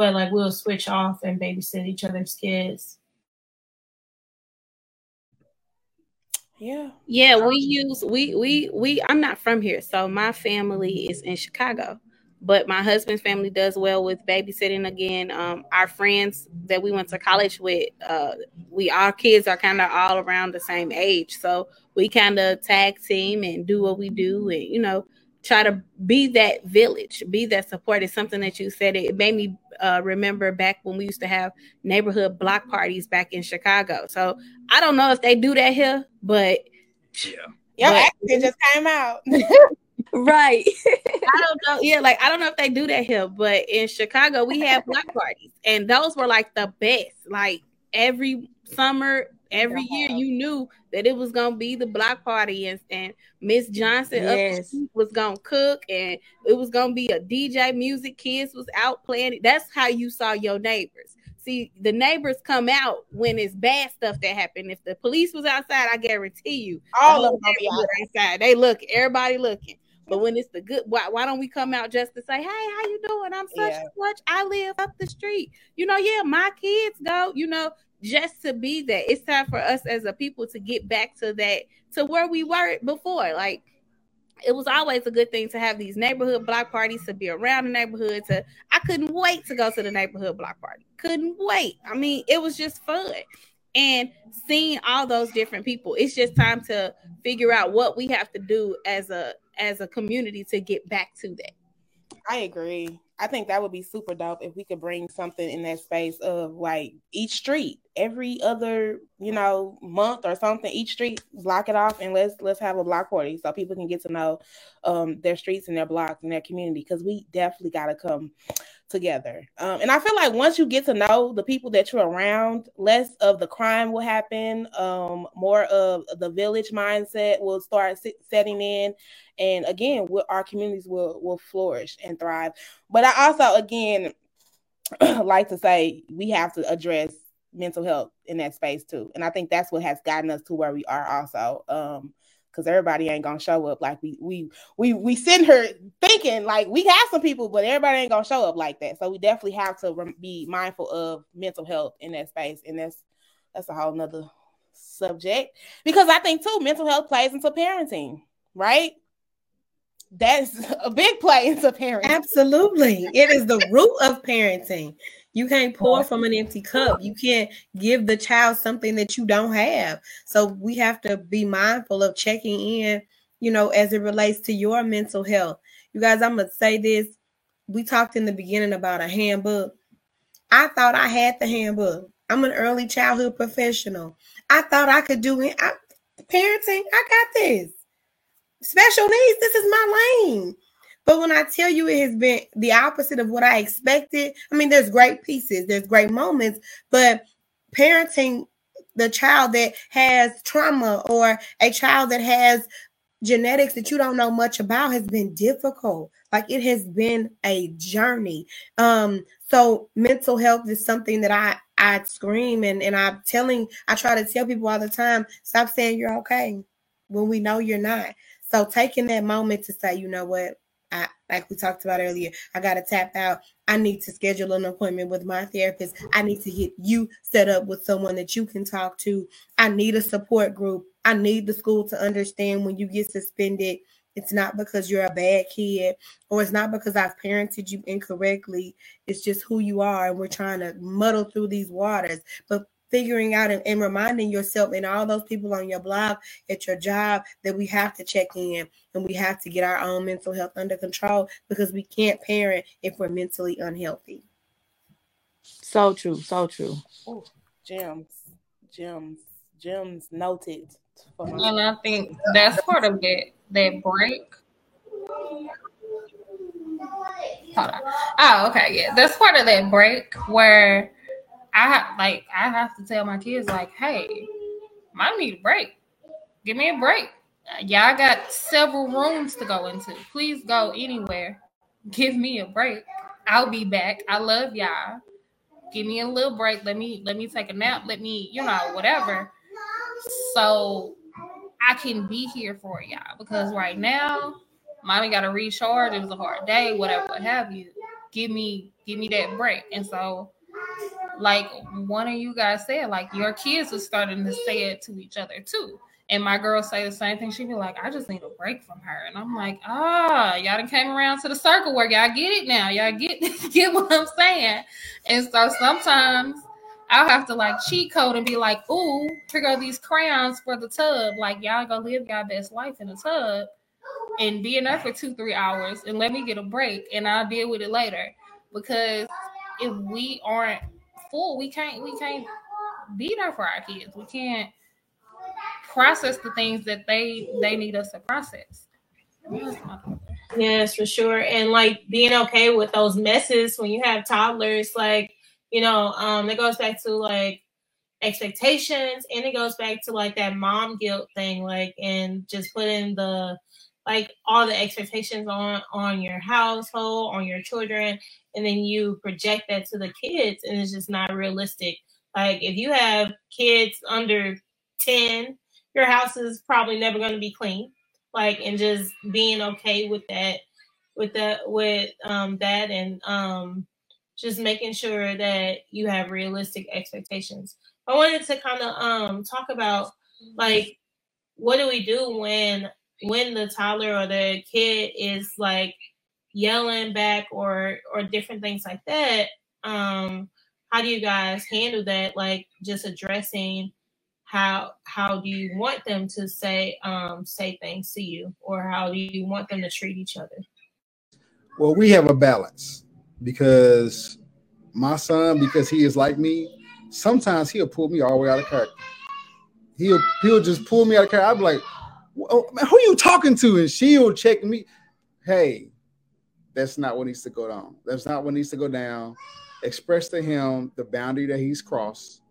Speaker 8: but like we'll switch off and babysit each other's kids.
Speaker 1: Yeah.
Speaker 4: Yeah, we use we we we I'm not from here, so my family is in Chicago. But my husband's family does well with babysitting again. Um, our friends that we went to college with, uh, we our kids are kind of all around the same age, so we kind of tag team and do what we do, and you know, try to be that village, be that support. It's something that you said. It made me uh, remember back when we used to have neighborhood block parties back in Chicago. So I don't know if they do that here, but
Speaker 1: yeah, yeah, it just came out.
Speaker 4: right. I don't know. Yeah, like I don't know if they do that here, but in Chicago we have block parties, and those were like the best. Like every summer, every year, you knew that it was gonna be the block party, and and Miss Johnson yes. was gonna cook, and it was gonna be a DJ music. Kids was out playing. That's how you saw your neighbors. See, the neighbors come out when it's bad stuff that happened. If the police was outside, I guarantee you, all of them outside. They look, everybody looking. But when it's the good, why, why don't we come out just to say, hey, how you doing? I'm such yeah. and such. I live up the street. You know, yeah, my kids go. You know, just to be that. It's time for us as a people to get back to that, to where we were before. Like it was always a good thing to have these neighborhood block parties to be around the neighborhood to I couldn't wait to go to the neighborhood block party. Couldn't wait. I mean, it was just fun. And seeing all those different people, it's just time to figure out what we have to do as a as a community to get back to that.
Speaker 1: I agree. I think that would be super dope if we could bring something in that space of like each street every other you know month or something each street block it off and let's let's have a block party so people can get to know um their streets and their blocks and their community because we definitely got to come together um and i feel like once you get to know the people that you're around less of the crime will happen um more of the village mindset will start setting in and again our communities will will flourish and thrive but i also again like to say we have to address mental health in that space too. And I think that's what has gotten us to where we are also. Um, because everybody ain't gonna show up like we we we we send her thinking like we have some people, but everybody ain't gonna show up like that. So we definitely have to re- be mindful of mental health in that space, and that's that's a whole nother subject because I think too mental health plays into parenting, right? That's a big play into parenting.
Speaker 6: Absolutely, it is the root of parenting. You can't pour from an empty cup. You can't give the child something that you don't have. So we have to be mindful of checking in, you know, as it relates to your mental health. You guys, I'm going to say this. We talked in the beginning about a handbook. I thought I had the handbook. I'm an early childhood professional. I thought I could do it. I, parenting, I got this. Special needs, this is my lane. But when I tell you it has been the opposite of what I expected, I mean, there's great pieces, there's great moments, but parenting the child that has trauma or a child that has genetics that you don't know much about has been difficult. Like it has been a journey. Um so mental health is something that i i scream and and i'm telling i try to tell people all the time stop saying you're okay when we know you're not. So taking that moment to say you know what I, like we talked about earlier, I got to tap out. I need to schedule an appointment with my therapist. I need to get you set up with someone that you can talk to. I need a support group. I need the school to understand when you get suspended, it's not because you're a bad kid or it's not because I've parented you incorrectly. It's just who you are. And we're trying to muddle through these waters. But figuring out and, and, reminding yourself and all those people on your blog at your job that we have to check in and we have to get our own mental health under control because we can't parent if we're mentally unhealthy.
Speaker 2: So true, so true.
Speaker 1: Oh, gems, gems, gems noted.
Speaker 7: And I think that's part of that that break. Hold on. Oh, okay, yeah. That's part of that break where I like I have to tell my kids like, hey, I need a break. Give me a break. Y'all got several rooms to go into. Please go anywhere. Give me a break. I'll be back. I love y'all. Give me a little break. Let me let me take a nap. Let me, you know, whatever. So I can be here for y'all because right now, mommy got to recharge. It was a hard day, whatever, what have you. Give me, give me that break. And so like one of you guys said, like your kids are starting to say it to each other too. And my girl say the same thing. She be like, I just need a break from her. And I'm like, ah, y'all done came around to the circle where y'all get it now. Y'all get get what I'm saying. And so sometimes I'll have to like cheat code and be like, ooh, go these crayons for the tub. Like y'all go live y'all best life in the tub and be in there for two, three hours and let me get a break and I'll deal with it later. Because if we aren't full. We can't we can't be there for our kids. We can't process the things that they they need us to process.
Speaker 8: Yes, for sure. And like being okay with those messes when you have toddlers, like, you know, um, it goes back to like expectations and it goes back to like that mom guilt thing, like and just putting the like all the expectations on on your household, on your children, and then you project that to the kids and it's just not realistic. Like if you have kids under 10 your house is probably never going to be clean. Like and just being okay with that with that with um that and um just making sure that you have realistic expectations. I wanted to kind of um talk about like what do we do when when the toddler or the kid is like yelling back or or different things like that um how do you guys handle that like just addressing how how do you want them to say um say things to you or how do you want them to treat each other
Speaker 5: well we have a balance because my son because he is like me sometimes he'll pull me all the way out of character. He'll he'll just pull me out of character. I'll be like, oh, man, who you talking to? And she'll check me. Hey, that's not what needs to go down. That's not what needs to go down. Express to him the boundary that he's crossed.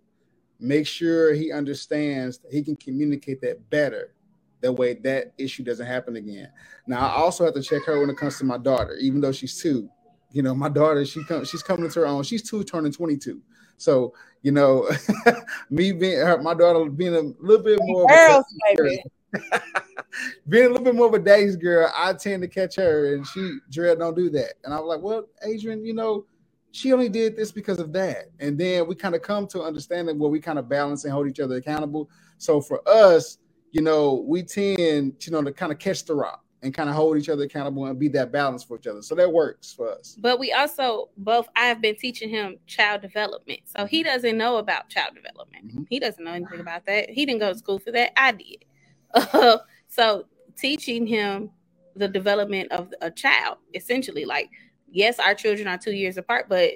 Speaker 5: Make sure he understands he can communicate that better. That way, that issue doesn't happen again. Now, I also have to check her when it comes to my daughter, even though she's two. You know, my daughter, she comes, she's coming into her own. She's two, turning 22. So, you know, me being her, my daughter being a little bit more
Speaker 1: Girls, baby.
Speaker 5: being a little bit more of a daddy's girl, I tend to catch her, and she Dread don't do that. And I'm like, well, Adrian, you know, she only did this because of that. And then we kind of come to understanding where we kind of balance and hold each other accountable. So for us, you know, we tend, you know, to kind of catch the rock and kind of hold each other accountable and be that balance for each other. So that works for us.
Speaker 4: But we also both I have been teaching him child development. So he doesn't know about child development.
Speaker 5: Mhm.
Speaker 4: He doesn't know anything about that. He didn't go to school for that. I did. Uh, so teaching him the development of a child, essentially, like yes, our children are two years apart, but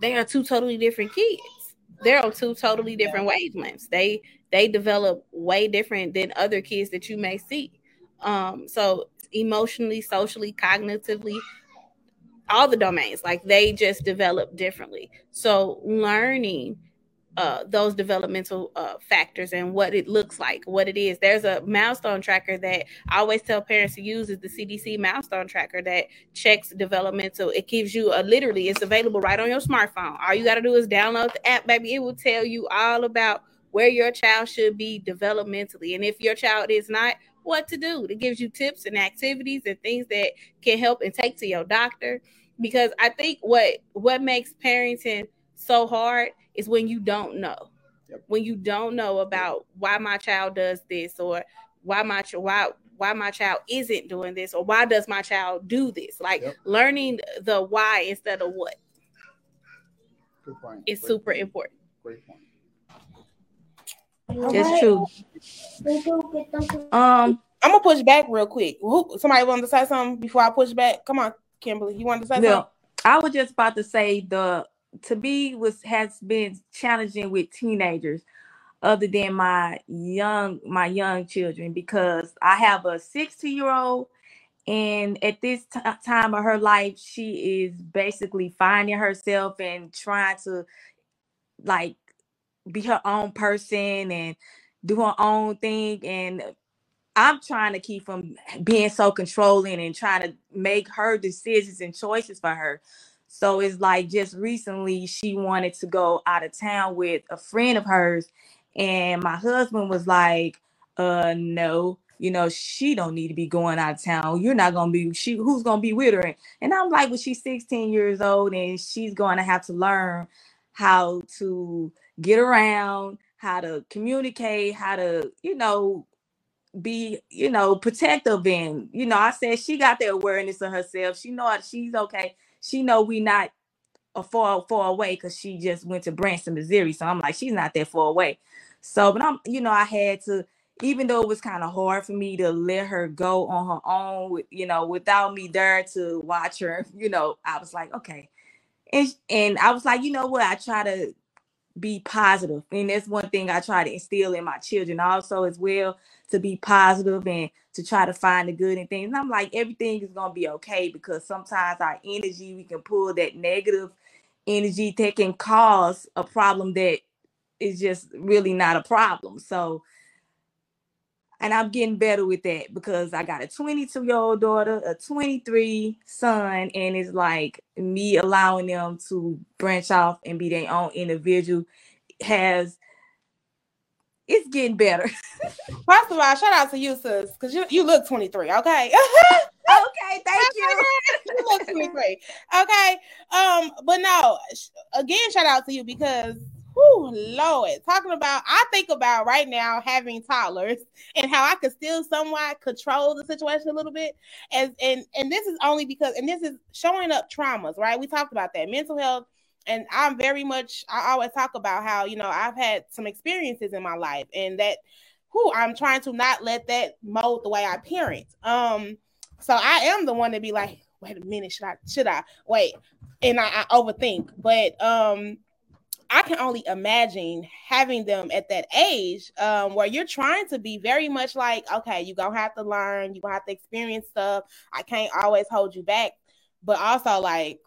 Speaker 4: they are two totally different kids. They're on two totally different wavelengths. They they develop way different than other kids that you may see. Um, so emotionally, socially, cognitively, all the domains, like they just develop differently. So learning uh, those developmental uh, factors and what it looks like, what it is. There's a milestone tracker that I always tell parents to use is the CDC milestone tracker that checks developmental. It gives you a literally, it's available right on your smartphone. All you got to do is download the app, baby. It will tell you all about where your child should be developmentally. And if your child is not, what to do. It gives you tips and activities and things that can help and take to your doctor. Because I think what what makes parenting so hard is when you don't know.
Speaker 5: Yep.
Speaker 4: When you don't know about why my child does this or why my ch- why why my child isn't doing this or why does my child do this? Like
Speaker 5: Yep.
Speaker 4: learning the why instead of what
Speaker 5: Good point.
Speaker 4: is
Speaker 5: Great
Speaker 4: super
Speaker 5: point.
Speaker 4: important.
Speaker 5: Great point.
Speaker 3: That's true. Um,
Speaker 1: I'm gonna push back real quick. Who, somebody want to say something before I push back? Come on, Kimberly. You want to say
Speaker 3: well, I was just about to say the to be was has been challenging with teenagers other than my young my young children because I have a 60 year old and at this ti- time of her life she is basically finding herself and trying to like be her own person and do her own thing and I'm trying to keep from being so controlling and trying to make her decisions and choices for her. So it's like just recently she wanted to go out of town with a friend of hers and my husband was like, uh no, you know, she don't need to be going out of town. You're not gonna be she who's gonna be with her. And I'm like, well, she's 16 years old and she's gonna have to learn how to get around, how to communicate, how to, you know, be, you know, protective and, you know, I said she got the awareness of herself. She know she's okay. She know we not a far far away because she just went to Branson, Missouri. So I'm like, she's not that far away. So, but I'm, you know, I had to, even though it was kind of hard for me to let her go on her own, with, you know, without me there to watch her, you know, I was like, okay. And and I was like, you know what? I try to be positive, and that's one thing I try to instill in my children also as well to be positive and to try to find the good in things. And I'm like, everything is gonna be okay because sometimes our energy we can pull that negative energy that can cause a problem that is just really not a problem. So, and I'm getting better with that because I got a 22 year old daughter, a 23 son, and it's like me allowing them to branch off and be their own individual has it's getting better.
Speaker 1: First of all, shout out to you, sis, because you, you look 23, okay?
Speaker 3: okay, thank you.
Speaker 1: you look 23. Okay. Um, but no, again, shout out to you because whew, Lord, talking about I think about right now having toddlers and how I could still somewhat control the situation a little bit. As and and this is only because and this is showing up traumas, right? We talked about that mental health. And I'm very much I always talk about how, you know, I've had some experiences in my life and that who I'm trying to not let that mold the way I parent. Um, so I am the one to be like, wait a minute, should I should I wait? And I, I overthink, but um, I can only imagine having them at that age um, where you're trying to be very much like, okay, you're gonna have to learn, you're gonna have to experience stuff. I can't always hold you back, but also like,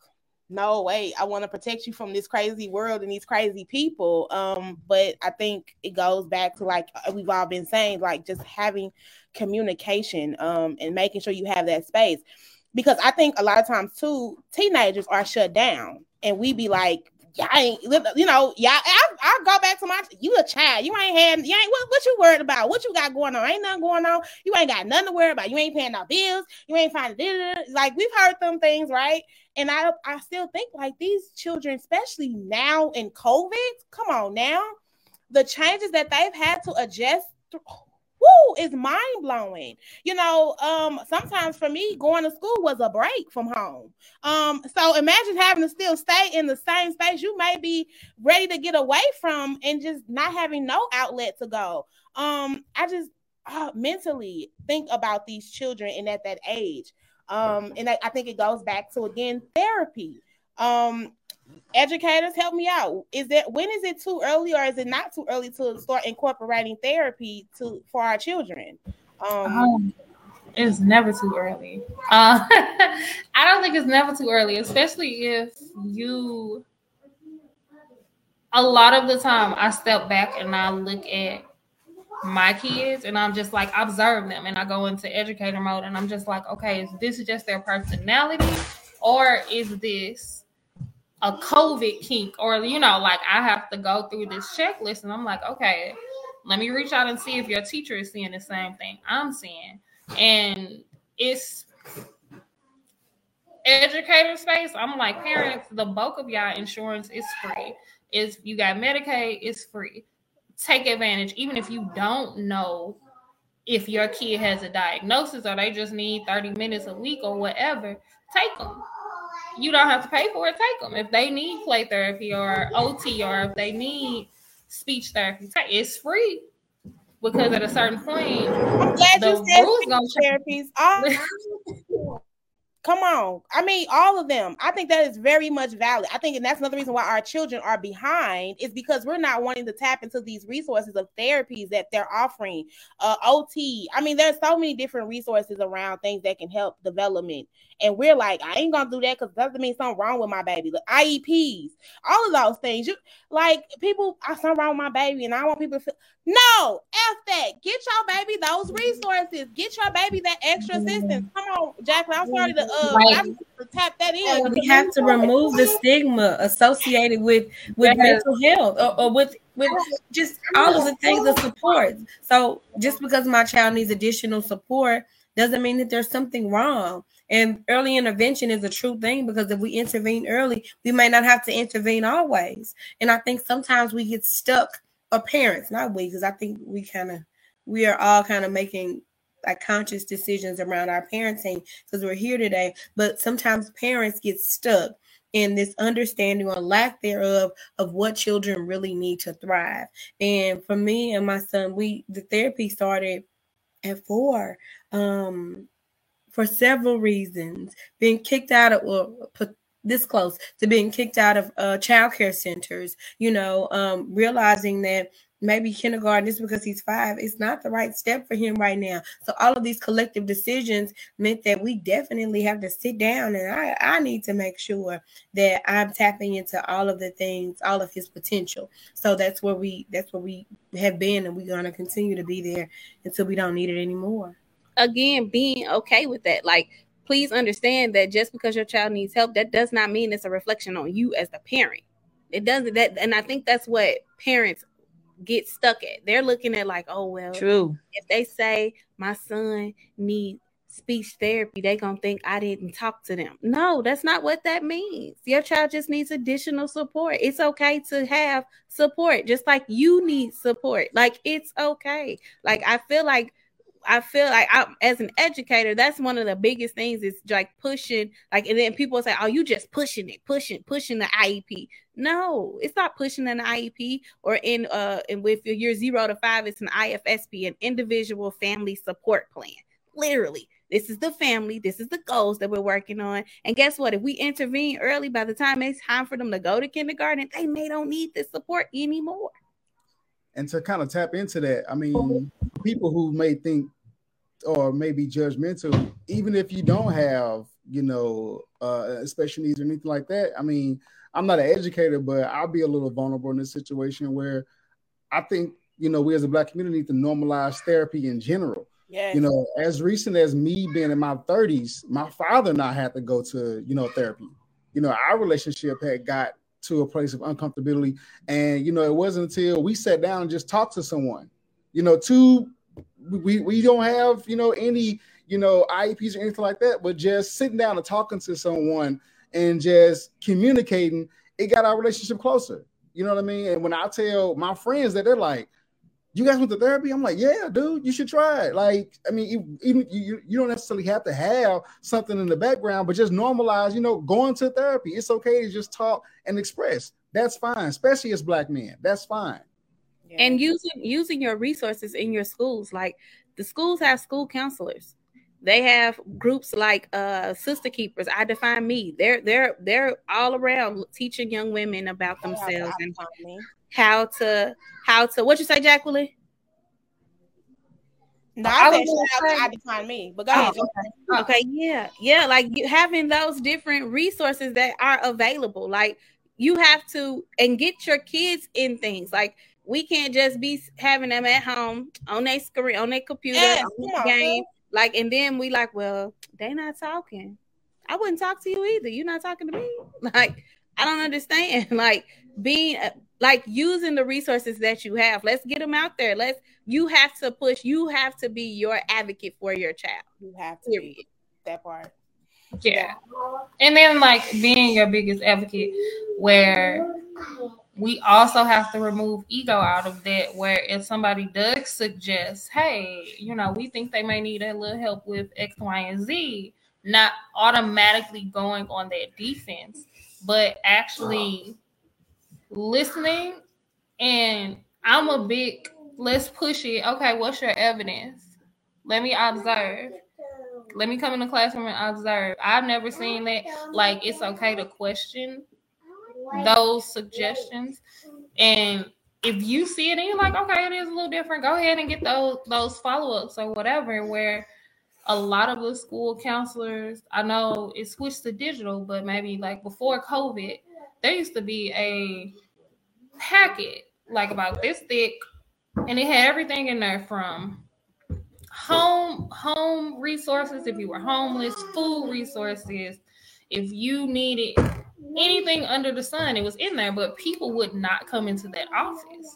Speaker 1: no, wait, I want to protect you from this crazy world and these crazy people. Um, but I think it goes back to like uh, we've all been saying, like just having communication um, and making sure you have that space. Because I think a lot of times too, teenagers are shut down and we be like, y'all ain't, you know, y'all. I, I go back to my. You a child. You ain't had. You ain't. What, what you worried about? What you got going on? Ain't nothing going on. You ain't got nothing to worry about. You ain't paying no bills. You ain't finding. Like we've heard them things, right? And I, I still think like these children, especially now in COVID. Come on now, the changes that they've had to adjust. Through, woo, is mind blowing. You know, um, sometimes for me, going to school was a break from home. Um, so imagine having to still stay in the same space you may be ready to get away from and just not having no outlet to go. Um, I just uh, mentally think about these children and at that age. Um, and I, I think it goes back to again therapy. Um, educators help me out. Is that when is it too early or is it not too early to start incorporating therapy to for our children? Um,
Speaker 7: um it's never too early. Uh, i don't think it's never too early especially if you a lot of the time i step back and i look at my kids and i'm just like observe them and i go into educator mode and i'm just like okay is this just their personality or is this a COVID kink, or you know, like I have to go through this checklist, and I'm like, okay, let me reach out and see if your teacher is seeing the same thing I'm seeing. And it's educator space. I'm like, parents, the bulk of y'all insurance is free. If you got Medicaid, it's free. Take advantage, even if you don't know if your kid has a diagnosis or they just need 30 minutes a week or whatever, take them you don't have to pay for it. Take them if they need play therapy or OT or if they need speech therapy. It's free because at a certain point, I'm glad
Speaker 1: you said therapies. All, Come on. I mean, all of them. I think that is very much valid. I think, and that's another reason why our children are behind is because we're not wanting to tap into these resources of therapies that they're offering. Uh, OT. I mean, there's so many different resources around things that can help development. And we're like, I ain't gonna do that because doesn't mean something wrong with my baby. The IEPs, all of those things. You like people, I something wrong with my baby, and I want people to feel no, F that. Get your baby those resources. Get your baby that extra assistance. Come on, Jacqueline. I'm sorry to uh right. to tap that in.
Speaker 6: And we have to remove the stigma associated with with yes. mental health or, or with with just all of the things of support. So just because my child needs additional support doesn't mean that there's something wrong. And early intervention is a true thing because if we intervene early, we may not have to intervene always. And I think sometimes we get stuck or parents, not we, because I think we kind of we are all kind of making like conscious decisions around our parenting because we're here today. But sometimes parents get stuck in this understanding or lack thereof of what children really need to thrive. And for me and my son, we the therapy started at four. Um for several reasons, being kicked out of well, this close to being kicked out of uh, child care centers, you know, um, realizing that maybe kindergarten is because he's five it's not the right step for him right now. So all of these collective decisions meant that we definitely have to sit down and i i need to make sure that i'm tapping into all of the things all of his potential. So that's where we that's where we have been and we're going to continue to be there until we don't need it anymore
Speaker 4: again being okay with that like please understand that just because your child needs help, that does not mean it's a reflection on you as the parent. It doesn't that and I think that's what parents get stuck at. They're looking at like, oh well,
Speaker 2: true.
Speaker 4: If they say my son needs speech therapy, they gonna think I didn't talk to them. No, that's not what that means. Your child just needs additional support. It's okay to have support, just like you need support. Like it's okay. Like I feel like I feel like I, as an educator, that's one of the biggest things is like pushing, like, and then people say, "Oh, you just pushing it, pushing, pushing the IEP." No, it's not pushing an IEP or in uh, and with your zero to five, it's an IFSP, an individual family support plan. Literally, This is the family. This is the goals that we're working on. And guess what? If we intervene early, by the time it's time for them to go to kindergarten, they may don't need this support anymore.
Speaker 5: And to kind of tap into that, I mean, people who may think or may be judgmental, even if you don't have, you know, uh, special needs or anything like that. I mean, I'm not an educator, but I'll be a little vulnerable in this situation where I think, you know, we as a black community need to normalize therapy in general.
Speaker 1: Yes.
Speaker 5: You know, as recent as me being in my 30s, my father and I had to go to, you know, therapy. You know, our relationship had got to a place of uncomfortability. And, you know, it wasn't until we sat down and just talked to someone, you know, two, we, we don't have, you know, any, you know, IEPs or anything like that, but just sitting down and talking to someone and just communicating, it got our relationship closer. You know what I mean? And when I tell my friends that they're like, you guys went to therapy? I'm like, yeah, dude, you should try it. Like, I mean, even you, you don't necessarily have to have something in the background, but just normalize, you know, going to therapy. It's okay to just talk and express. That's fine, especially as black men. That's fine.
Speaker 4: Yeah. And using using your resources in your schools, like the schools have school counselors. They have groups like uh Sister Keepers. I define me. They're they're they're all around teaching young women about themselves and how to how to what you say, Jacqueline?
Speaker 1: No, I, I, I define me, but go oh, ahead.
Speaker 4: Okay. okay, yeah, yeah, like you having those different resources that are available. Like you have to and get your kids in things. Like we can't just be having them at home on their screen, on their computer, yes, on their game. Like, and then we like, well, they not talking. I wouldn't talk to you either. You're not talking to me. Like, I don't understand. Like being like using the resources that you have. Let's get them out there. Let's you have to push, you have to be your advocate for your child.
Speaker 1: You have to be that part.
Speaker 7: Yeah. And then like being your biggest advocate where we also have to remove ego out of that where if somebody does suggest, hey, you know, we think they may need a little help with X, Y, and Z, not automatically going on that defense, but actually listening and I'm a big let's push it. Okay, what's your evidence? Let me observe. Let me come in the classroom and observe. I've never seen that. Like it's okay to question those suggestions. And if you see it and you're like, okay, it is a little different, go ahead and get those those follow-ups or whatever. Where a lot of the school counselors, I know it switched to digital, but maybe like before COVID, there used to be a packet like about this thick, and it had everything in there from home home resources if you were homeless, food resources, if you needed anything under the sun, it was in there, but people would not come into that office.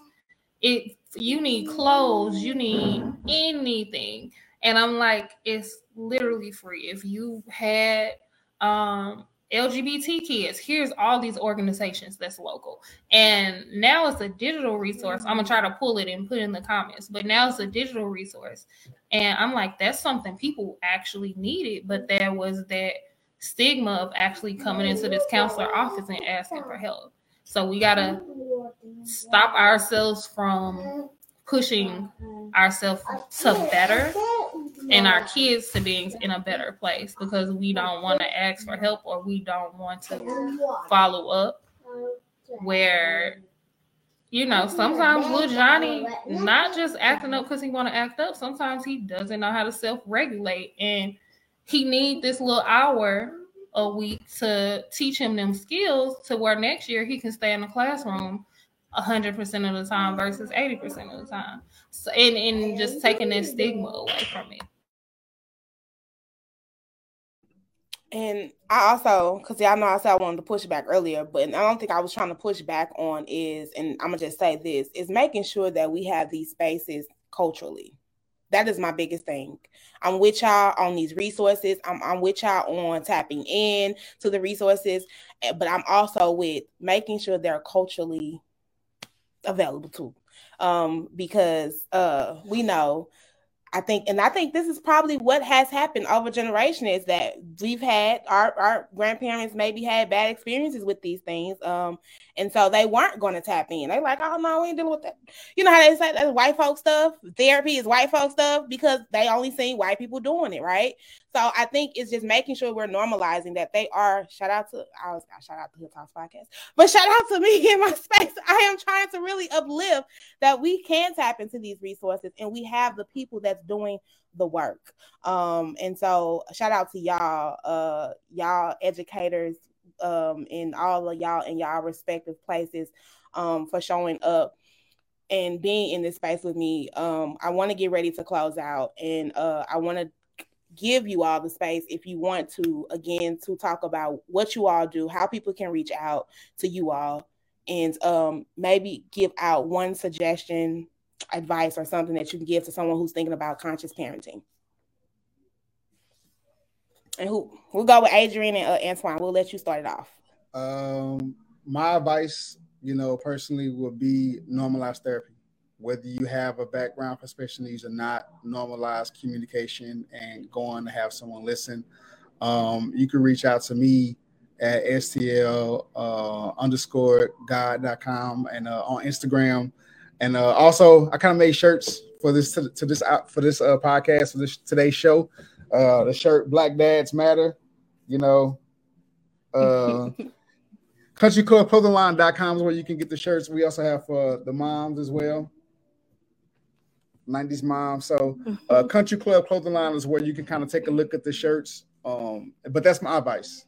Speaker 7: It you need clothes, you need anything. And I'm like, it's literally free. If you had um LGBT kids, here's all these organizations that's local. And now it's a digital resource. I'm gonna try to pull it and put it in the comments, but now it's a digital resource. And I'm like, that's something people actually needed, but there was that stigma of actually coming into this counselor office and asking for help. So we gotta stop ourselves from pushing ourselves to better and our kids to being in a better place because we don't want to ask for help or we don't want to follow up where you know sometimes little johnny not just acting up because he want to act up sometimes he doesn't know how to self-regulate and he need this little hour a week to teach him them skills to where next year he can stay in the classroom 100% of the time versus 80% of the time. So, and, and just taking that stigma away from it
Speaker 1: And I also, because y'all know I said I wanted to push back earlier, but I don't think I was trying to push back on is, and I'm gonna just say this, is making sure that we have these spaces culturally. That is my biggest thing. I'm with y'all on these resources. I'm, I'm with y'all on tapping in to the resources, eh, but I'm also with making sure they're culturally available too. Um, because uh, we know I think, and I think this is probably what has happened over generation is that we've had our, our grandparents maybe had bad experiences with these things. Um, And so they weren't going to tap in. They're like, oh no, we ain't dealing with that. You know how they say that's white folk stuff. Therapy is white folk stuff because they only seen white people doing it, right? So I think it's just making sure we're normalizing that they are. Shout out to I was shout out to Hood Talks podcast, but shout out to me in my space. I am trying to really uplift that we can tap into these resources and we have the people that's doing the work. Um, and so shout out to y'all, uh, y'all educators, um, in all of y'all in y'all respective places, um, for showing up and being in this space with me. Um, I want to get ready to close out, and uh, I want to give you all the space if you want to again to talk about what you all do how people can reach out to you all and um, maybe give out one suggestion advice or something that you can give to someone who's thinking about conscious parenting and who we'll go with adrian and uh, antoine we'll let you start it off
Speaker 5: um, my advice you know personally would be normalized therapy whether you have a background for special needs or not, normalize communication and going to have someone listen. Um, you can reach out to me at stl uh, underscore god.com and uh, on Instagram. And uh, also, I kind of made shirts for this to, to this out for this uh, podcast for this today's show. Uh, the shirt Black Dads Matter, you know. Uh, countryclubclothingline.com is where you can get the shirts. We also have for the moms as well. 90s mom. So uh, mm-hmm. Country Club Clothing Line is where you can kind of take a look at the shirts. Um, but that's my advice.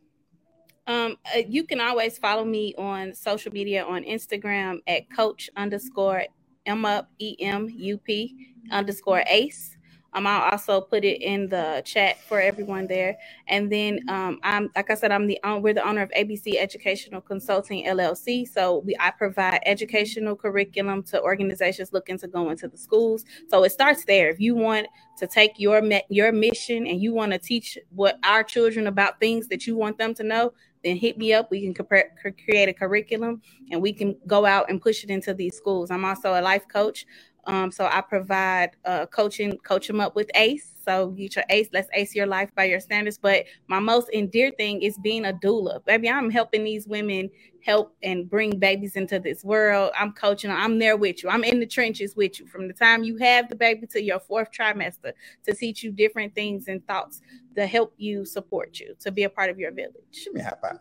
Speaker 4: Um, uh, you can always follow me on social media on Instagram at coach underscore M up E M U P underscore ace. Um, I'll also put it in the chat for everyone there. And then um, I'm like I said, I'm the we're the owner of ABC Educational Consulting LLC. So we I provide educational curriculum to organizations looking to go into the schools. So it starts there. If you want to take your your mission and you want to teach what our children about things that you want them to know, then hit me up. We can create a curriculum and we can go out and push it into these schools. I'm also a life coach. Um, so I provide uh, coaching, coach them up with ACE. So get your ACE, let's ACE your life by your standards. But my most endeared thing is being a doula. Baby, I'm helping these women help and bring babies into this world. I'm coaching, I'm there with you. I'm in the trenches with you from the time you have the baby to your fourth trimester to teach you different things and thoughts to help you support you, to be a part of your village.
Speaker 5: Give me a high
Speaker 1: five.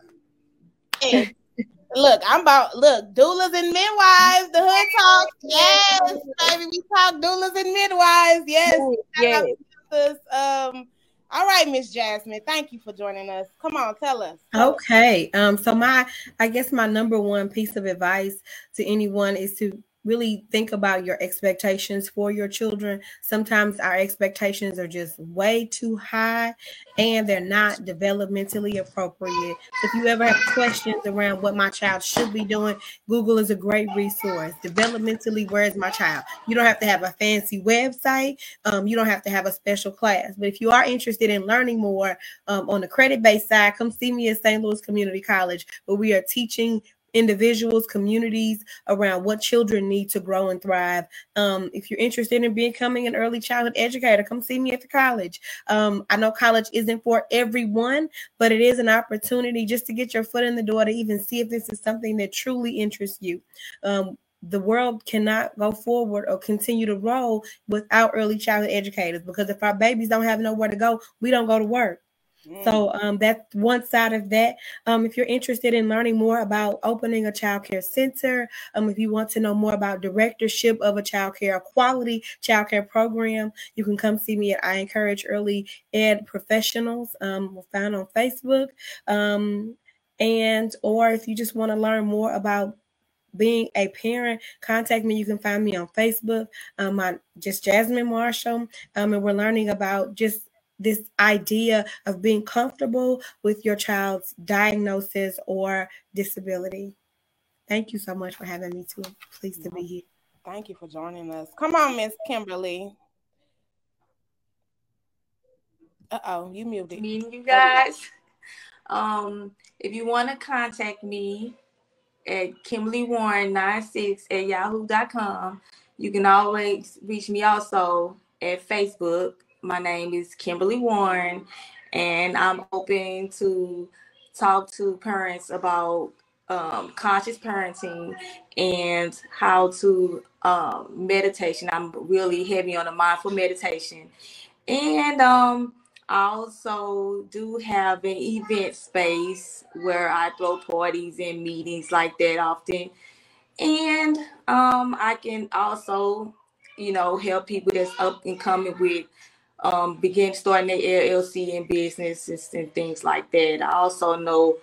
Speaker 1: Look, I'm about look doulas and midwives. The hood talk, yes, baby. We talk doulas and midwives, yes. yes. Um, all right, Miss Jasmine, thank you for joining us. Come on, tell us.
Speaker 6: Okay. Um, so my I guess my number one piece of advice to anyone is to really think about your expectations for your children. Sometimes our expectations are just way too high and they're not developmentally appropriate. If you ever have questions around what my child should be doing, Google is a great resource. Developmentally, where is my child? You don't have to have a fancy website, um, you don't have to have a special class. But if you are interested in learning more um, on the credit based side, come see me at St. Louis Community College, where we are teaching individuals, communities around what children need to grow and thrive. Um, if you're interested in becoming an early childhood educator, come see me at the college. Um, I know college isn't for everyone, but it is an opportunity just to get your foot in the door to even see if this is something that truly interests you. Um, the world cannot go forward or continue to roll without early childhood educators because if our babies don't have nowhere to go, we don't go to work. So mm. um, that's one side of that. Um, if you're interested in learning more about opening a child care center, um, if you want to know more about directorship of a child care, a quality child care program, you can come see me at I Encourage Early Ed Professionals. Um, we're found on Facebook. Um, and or if you just want to learn more about being a parent, contact me. You can find me on Facebook. Um, I just Jasmine Marshall. Um, and we're learning about just this idea of being comfortable with your child's diagnosis or disability. Thank you so much for having me too. Pleased to be here.
Speaker 1: Thank you for joining us. Come on, Miss Kimberly. Uh oh, you muted.
Speaker 3: Meeting you guys. Um, if you want to contact me at Kimberly Warren 96 at yahoo.com, you can always reach me also at Facebook my name is Kimberly Warren, and I'm open to talk to parents about um, conscious parenting and how to um, meditation. I'm really heavy on the mindful meditation. And um, I also do have an event space where I throw parties and meetings like that often. And um, I can also, you know, help people that's up and coming with um, begin starting their LLC and businesses and things like that. I also know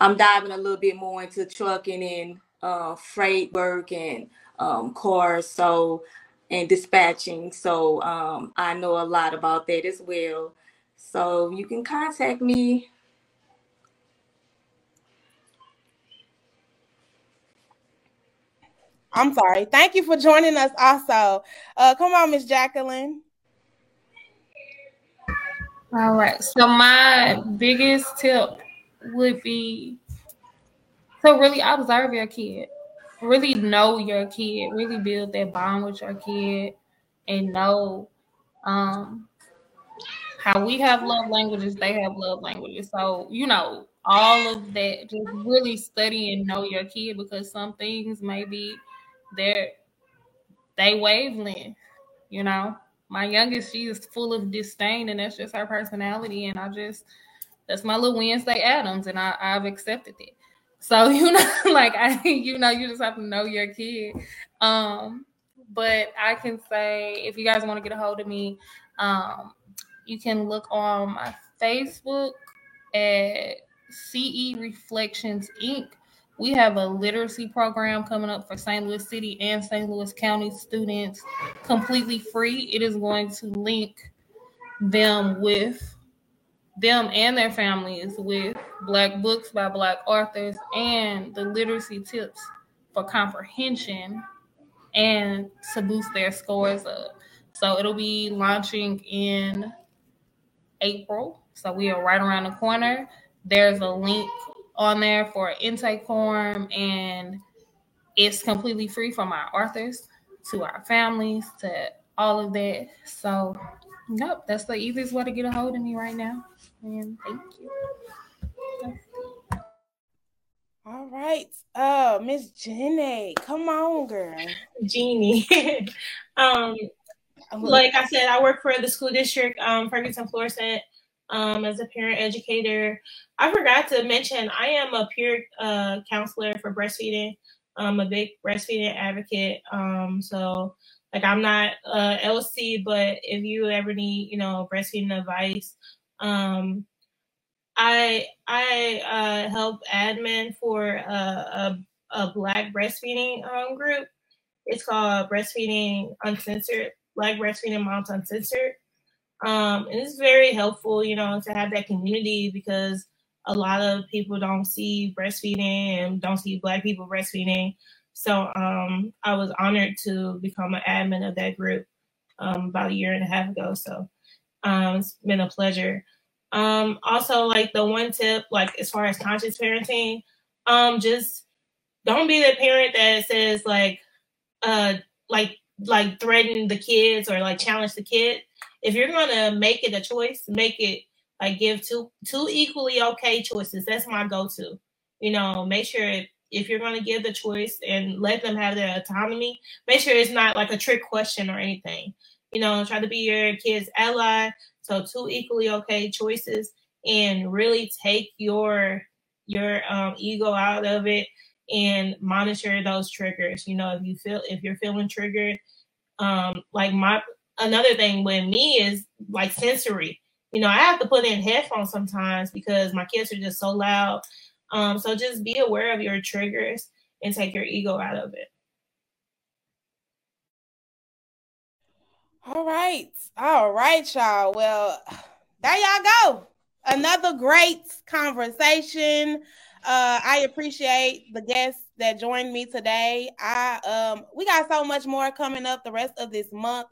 Speaker 3: I'm diving a little bit more into trucking and uh, freight work and um, cars, so and dispatching. So um, I know a lot about that as well. So you can contact me.
Speaker 1: I'm sorry. Thank you for joining us. Also, uh, come on, Miss Jacqueline.
Speaker 7: All right. So my biggest tip would be to really observe your kid. Really know your kid. Really build that bond with your kid and know um how we have love languages, they have love languages. So, you know, all of that, just really study and know your kid because some things maybe they're they wavelength, you know. My youngest, she is full of disdain, and that's just her personality. And I just that's my little Wednesday Addams, and I, I've accepted it. So you know, like I, you know, you just have to know your kid. Um, but I can say if you guys want to get a hold of me, um, you can look on my Facebook at CE Reflections Inc. We have a literacy program coming up for St. Louis City and St. Louis County students completely free. It is going to link them with them and their families with black books by black authors and the literacy tips for comprehension and to boost their scores up. So it'll be launching in April. So we are right around the corner. There's a link on there for intake form, and it's completely free from our authors to our families to all of that. So, nope, that's the easiest way to get a hold of me right now. And thank you.
Speaker 1: All right. uh, Miss Jenny, come on, girl.
Speaker 8: Jeannie. um, like I said, I work for the school district, um, Ferguson Florissant, um, as a parent educator. I forgot to mention I am a peer uh, counselor for breastfeeding. I'm a big breastfeeding advocate. Um, so like I'm not uh, LC, but if you ever need, you know, breastfeeding advice, um, I I uh, help admin for a, a, a Black breastfeeding um, group. It's called Breastfeeding Uncensored, Black Breastfeeding Moms Uncensored. Um, and it's very helpful, you know, to have that community because a lot of people don't see breastfeeding and don't see Black people breastfeeding. So um, I was honored to become an admin of that group um, about a year and a half ago. So um, it's been a pleasure. Um, also, like the one tip, like as far as conscious parenting, um, just don't be the parent that says like, uh, like like threaten the kids or like challenge the kid. If you're gonna make it a choice, make it like give two two equally okay choices. That's my go-to. You know, make sure if, if you're gonna give the choice and let them have their autonomy, make sure it's not like a trick question or anything. You know, try to be your kid's ally. So two equally okay choices and really take your your um, ego out of it and monitor those triggers. You know, if you feel if you're feeling triggered, um, like my another thing with me is like sensory. You know, I have to put in headphones sometimes because my kids are just so loud. Um, so just be aware of your triggers and take your ego out of it.
Speaker 1: All right. All right, y'all. Well, there y'all go. Another great conversation. Uh, I appreciate the guests that joined me today. I um we got so much more coming up the rest of this month.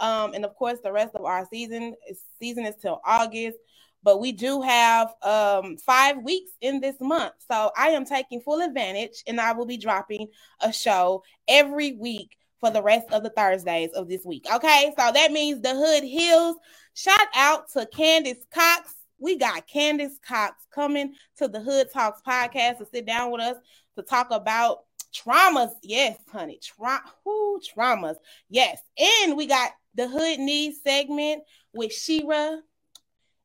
Speaker 1: Um, and of course the rest of our season is season is till August. But we do have um five weeks in this month. So I am taking full advantage and I will be dropping a show every week for the rest of the Thursdays of this week. Okay, so that means the Hood Hills. Shout out to Candace Cox we got Candace Cox coming to the Hood Talks podcast to sit down with us to talk about traumas. Yes, honey, tra- whoo, traumas. Yes, and we got the Hood Needs segment with Shira.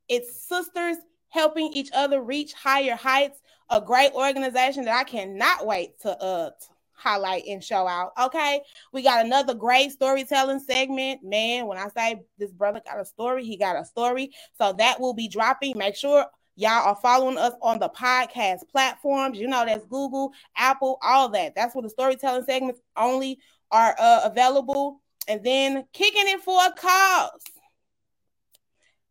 Speaker 1: It's sisters helping each other reach higher heights. A great organization that I cannot wait to uh highlight and show out. Okay, we got another great storytelling segment. Man, when I say this brother got a story, he got a story. So that will be dropping. Make sure y'all are following us on the podcast platforms. You know, that's Google, Apple, all that. That's where the storytelling segments only are uh, available. And then kicking it for a cause.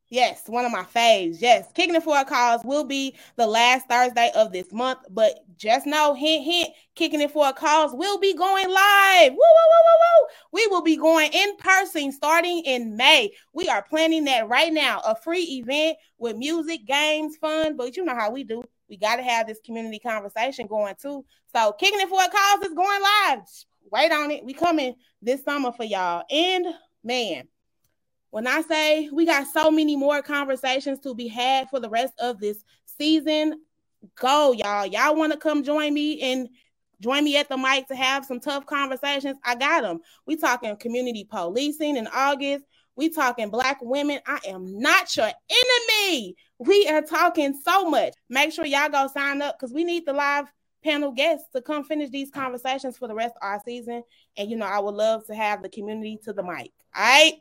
Speaker 1: Yes, one of my faves. Yes, kicking it for a cause will be the last Thursday of this month. But just know, hint, hint, kicking it for a cause will be going live. Woo, woo, woo, woo, woo. We will be going in person starting in May. We are planning that right now. A free event with music, games, fun. But you know how we do. We got to have this community conversation going too. So, kicking it for a cause is going live. Wait on it. We coming this summer for y'all. And man when I say we got so many more conversations to be had for the rest of this season, go, y'all. Y'all want to come join me and join me at the mic to have some tough conversations? I got them. We talking community policing in August. We talking black women. I am not your enemy. We are talking so much. Make sure y'all go sign up because we need the live panel guests to come finish these conversations for the rest of our season. And you know, I would love to have the community to the mic. All right.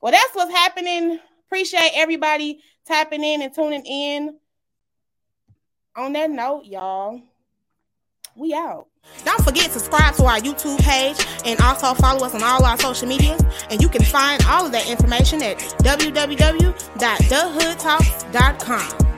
Speaker 1: Well, that's what's happening. Appreciate everybody tapping in and tuning in. On that note, y'all, we out. Don't forget to subscribe to our YouTube page and also follow us on all our social medias. And you can find all of that information at www.thehoodtalks.com.